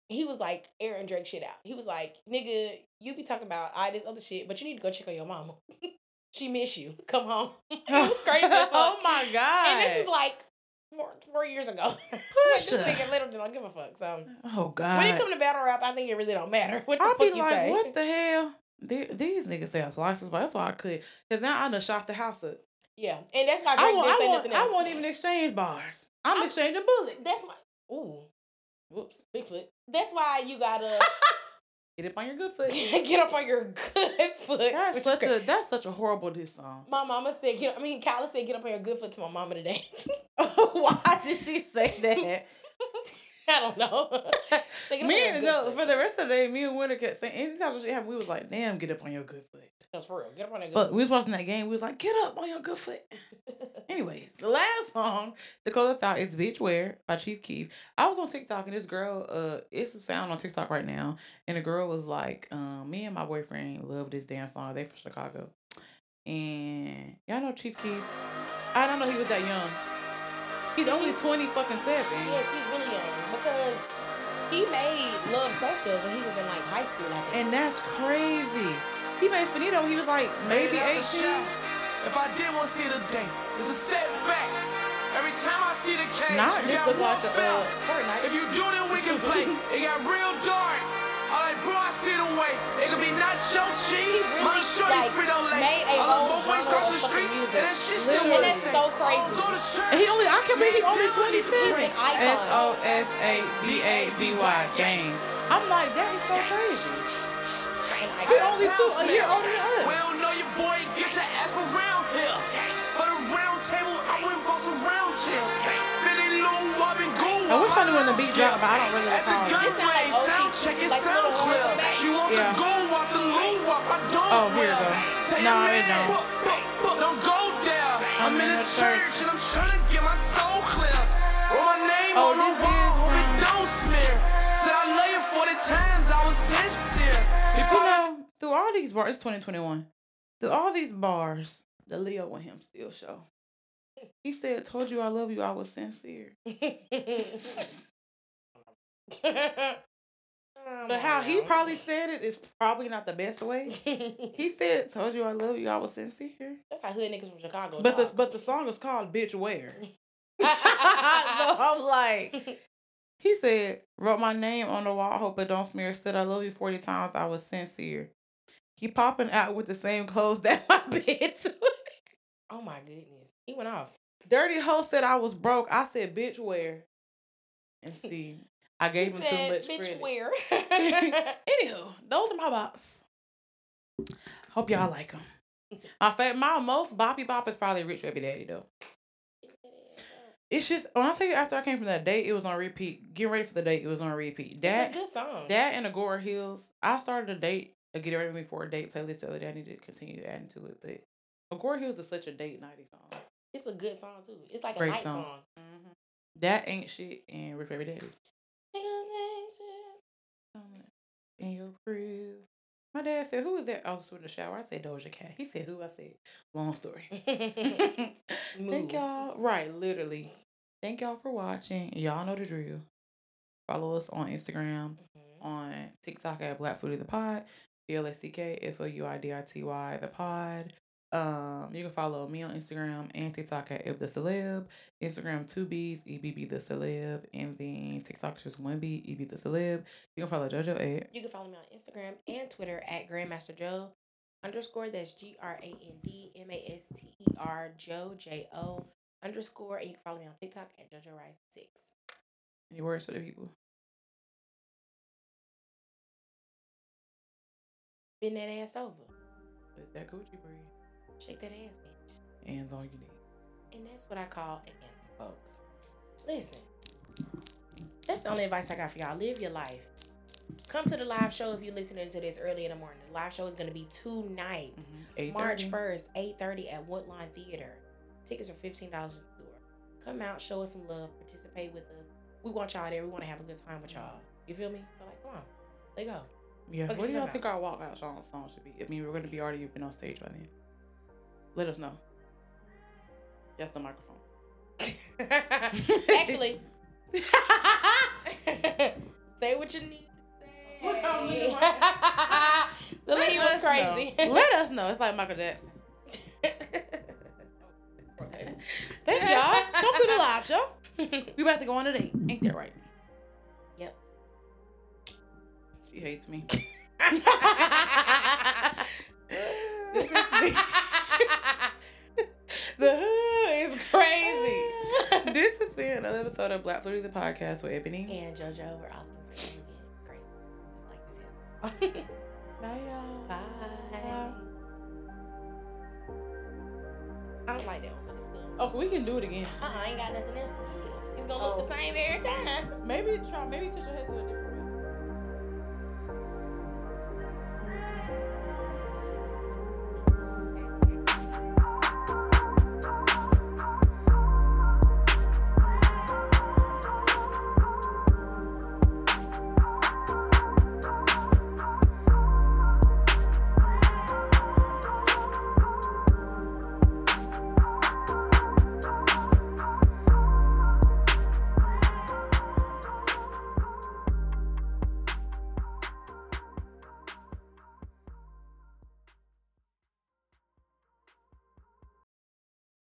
Speaker 2: He was like Aaron Drake shit out. He was like, nigga, you be talking about all this other shit, but you need to go check on your mama. <laughs> she miss you. Come home. it was crazy.
Speaker 1: oh my god.
Speaker 2: And this is like four, four years ago. <laughs> like, this nigga literally don't give a fuck. So
Speaker 1: oh god.
Speaker 2: when it come to battle rap, I think it really don't matter <laughs> what the
Speaker 1: I'll
Speaker 2: fuck
Speaker 1: be
Speaker 2: you
Speaker 1: like,
Speaker 2: say.
Speaker 1: what the hell? These niggas say slices, but that's why I could. Cause now I done shot the house up.
Speaker 2: Yeah, and that's why
Speaker 1: I won't,
Speaker 2: didn't
Speaker 1: I won't,
Speaker 2: nothing
Speaker 1: I won't even exchange bars. I'm,
Speaker 2: I'm-
Speaker 1: exchanging bullets.
Speaker 2: That's my ooh
Speaker 1: Whoops.
Speaker 2: Bigfoot. That's why you gotta <laughs>
Speaker 1: Get up on your good <laughs> foot.
Speaker 2: get up on your good foot.
Speaker 1: That's such a that's such a horrible diss song.
Speaker 2: My mama said, get, I mean, Kyla said, get up on your good foot to my mama today. <laughs>
Speaker 1: why did she say that? <laughs> <laughs>
Speaker 2: I don't know. <laughs> Say, "Get up on
Speaker 1: me and no,
Speaker 2: foot."
Speaker 1: for the rest of the day, me and Winter kept saying anytime she happened, we was like, damn, get up on your good foot.
Speaker 2: That's for real. Get up on your good
Speaker 1: But we was watching that game, we was like, get up on your good foot.
Speaker 2: foot. <laughs>
Speaker 1: Anyways, the last song to close us out is Bitch Where by Chief Keef. I was on TikTok and this girl, uh, it's a sound on TikTok right now. And the girl was like, um, me and my boyfriend love this damn song. They from Chicago. And y'all know Chief Keef. I don't know he was that young. He's only 20 fucking seven.
Speaker 2: He made Love Sosa when he was in like high school, I think.
Speaker 1: And that's crazy. He made Faneto, he was like maybe 18.
Speaker 5: out the shop. If I did want to see the day, it's a setback. Every time I see the cage,
Speaker 1: Not
Speaker 5: you got
Speaker 1: look
Speaker 5: one
Speaker 1: like a
Speaker 5: foul.
Speaker 1: uh,
Speaker 5: If you do, then we can play. <laughs> It got real dark. I'm like, bro, I see the. It could be nacho cheese,
Speaker 2: really,
Speaker 5: my shorty
Speaker 2: like,
Speaker 5: Frito Lay.
Speaker 2: made a
Speaker 5: I love
Speaker 2: whole
Speaker 5: both ways
Speaker 2: genre
Speaker 5: across
Speaker 2: of
Speaker 5: the streets,
Speaker 2: music.
Speaker 5: and that shit still was
Speaker 2: that's
Speaker 5: the
Speaker 2: so crazy.
Speaker 5: I don't go to church.
Speaker 1: And he only I can't believe he only
Speaker 5: He's
Speaker 1: 27.
Speaker 2: an icon.
Speaker 1: S O S A B A B Y gang. I'm like, that is so crazy.
Speaker 2: And I
Speaker 1: He only two a year older than
Speaker 5: We
Speaker 1: us.
Speaker 5: don't know your boy, get your ass around Gould.
Speaker 1: I wish I knew when the beat dropped, but I don't really
Speaker 5: At the
Speaker 1: recall.
Speaker 2: It sound
Speaker 5: gunway,
Speaker 2: like OG,
Speaker 5: sound check it,
Speaker 2: like
Speaker 5: sound
Speaker 2: little
Speaker 5: clear.
Speaker 2: horseback.
Speaker 5: She want
Speaker 1: Yeah.
Speaker 5: the gold walk, the Lou walk, I don't
Speaker 1: Oh, here it
Speaker 5: wear.
Speaker 1: go.
Speaker 5: Tell
Speaker 1: No,
Speaker 5: your
Speaker 1: it
Speaker 5: man,
Speaker 1: don't.
Speaker 5: "Book, book, book, Don't go there. I'm, in the church and I'm trying to get my soul clear. Wrote my name
Speaker 1: Oh,
Speaker 5: on the
Speaker 1: this
Speaker 5: wall,
Speaker 1: is
Speaker 5: hope it don't smear. Said I love you 40 times, I was sincere. He
Speaker 1: You
Speaker 5: probably
Speaker 1: know, through all these bars, it's 2021. Through all these bars, the Leo and him still show. He said, "Told you I love you. I was sincere." <laughs> But how he probably said it is probably not the best way. He <laughs> said, "Told you I love you. I was sincere."
Speaker 2: That's how hood niggas from Chicago.
Speaker 1: But the but the song is called "Bitch Where." <laughs> so I'm like, he said, "Wrote my name on the wall. Hope it don't smear." Said I love you forty times. I was sincere. He popping out with the same clothes that my bitch.
Speaker 2: oh my goodness, he went off.
Speaker 1: Dirty hoe said I was broke. I said, "Bitch, where?" And <laughs> see, I gave him
Speaker 2: said,
Speaker 1: too much
Speaker 2: Bitch,
Speaker 1: credit.
Speaker 2: where? <laughs> <laughs>
Speaker 1: Anywho, those are my bops. Hope y'all like them. My favorite, my most boppy bop is probably Rich Baby Daddy though. It's just when I tell you after I came from that date, it was on repeat. Getting ready for the date, it was on repeat. That
Speaker 2: good song.
Speaker 1: that and Agora Hills. I started a date, a get ready with me for a date playlist the other day. I need to continue adding to it, but Agora Hills is such a date nighty song.
Speaker 2: It's a good song too. It's like a
Speaker 1: Great
Speaker 2: night
Speaker 1: song.
Speaker 2: song.
Speaker 1: That ain't shit and Rich Baby Daddy. In your crib. My dad said, "Who is that?" I was in the shower. I said, "Doja Cat." He said, "Who?" I said, "Long story." <laughs> <laughs> Thank y'all. Right, literally. Thank y'all for watching. Y'all know the drill. Follow us on Instagram,
Speaker 2: Mhm.
Speaker 1: on TikTok at Black Fluidity the Pod, B L A C K F O U I D I T Y the Pod. Um, you can follow me on Instagram and TikTok at Eb the Celeb. Instagram two B's, EBB the Celeb, and then TikTok just one B, EB the Celeb. You can follow JoJo at
Speaker 2: You can follow me on Instagram and Twitter at Grandmaster Jo underscore. That's G R A N D M A S T E R Joe J O underscore. And you can follow me on TikTok at JoJo Rice Six.
Speaker 1: Any words for the people?
Speaker 2: Bend that ass over.
Speaker 1: Let that Gucci breathe.
Speaker 2: Shake that ass, bitch.
Speaker 1: Hands all you need.
Speaker 2: And that's what I call an anthem, folks. Listen, that's the only advice I got for y'all. Live your life. Come to the live show if you're listening to this early in the morning. The live show is going to be tonight,
Speaker 1: Mm-hmm.
Speaker 2: March 1st, 8.30 at Woodline Theater. Tickets are $15 at the door. Come out, show us some love, participate with us. We want y'all there. We want to have a good time with y'all. You feel me? Like, come on. Let go.
Speaker 1: Yeah.
Speaker 2: What
Speaker 1: What do y'all think our walkout song, song should be? I mean, we're going to be already been on stage by then. Let us know. That's the microphone. <laughs>
Speaker 2: Actually, <laughs> say what you need to say. <laughs> the
Speaker 1: Let
Speaker 2: lead was crazy.
Speaker 1: know. Let us know. It's like Michael Jackson. Thank y'all. Come to the live show. We about to go on a date. Ain't that right?
Speaker 2: Yep.
Speaker 1: She hates me. this is me. <laughs> the hood is crazy. <laughs> This has been another episode of Black Fluidity the podcast with Ebony.
Speaker 2: and JoJo, we're all things. Crazy. Like this. <laughs>
Speaker 1: Bye, y'all.
Speaker 2: Bye. I don't like that one, but it's good.
Speaker 1: Oh, we can do it again.
Speaker 2: Uh-uh, I ain't got nothing else to give. It's gonna look
Speaker 1: Oh.
Speaker 2: the same every time.
Speaker 1: Maybe try. Maybe touch your head to a different.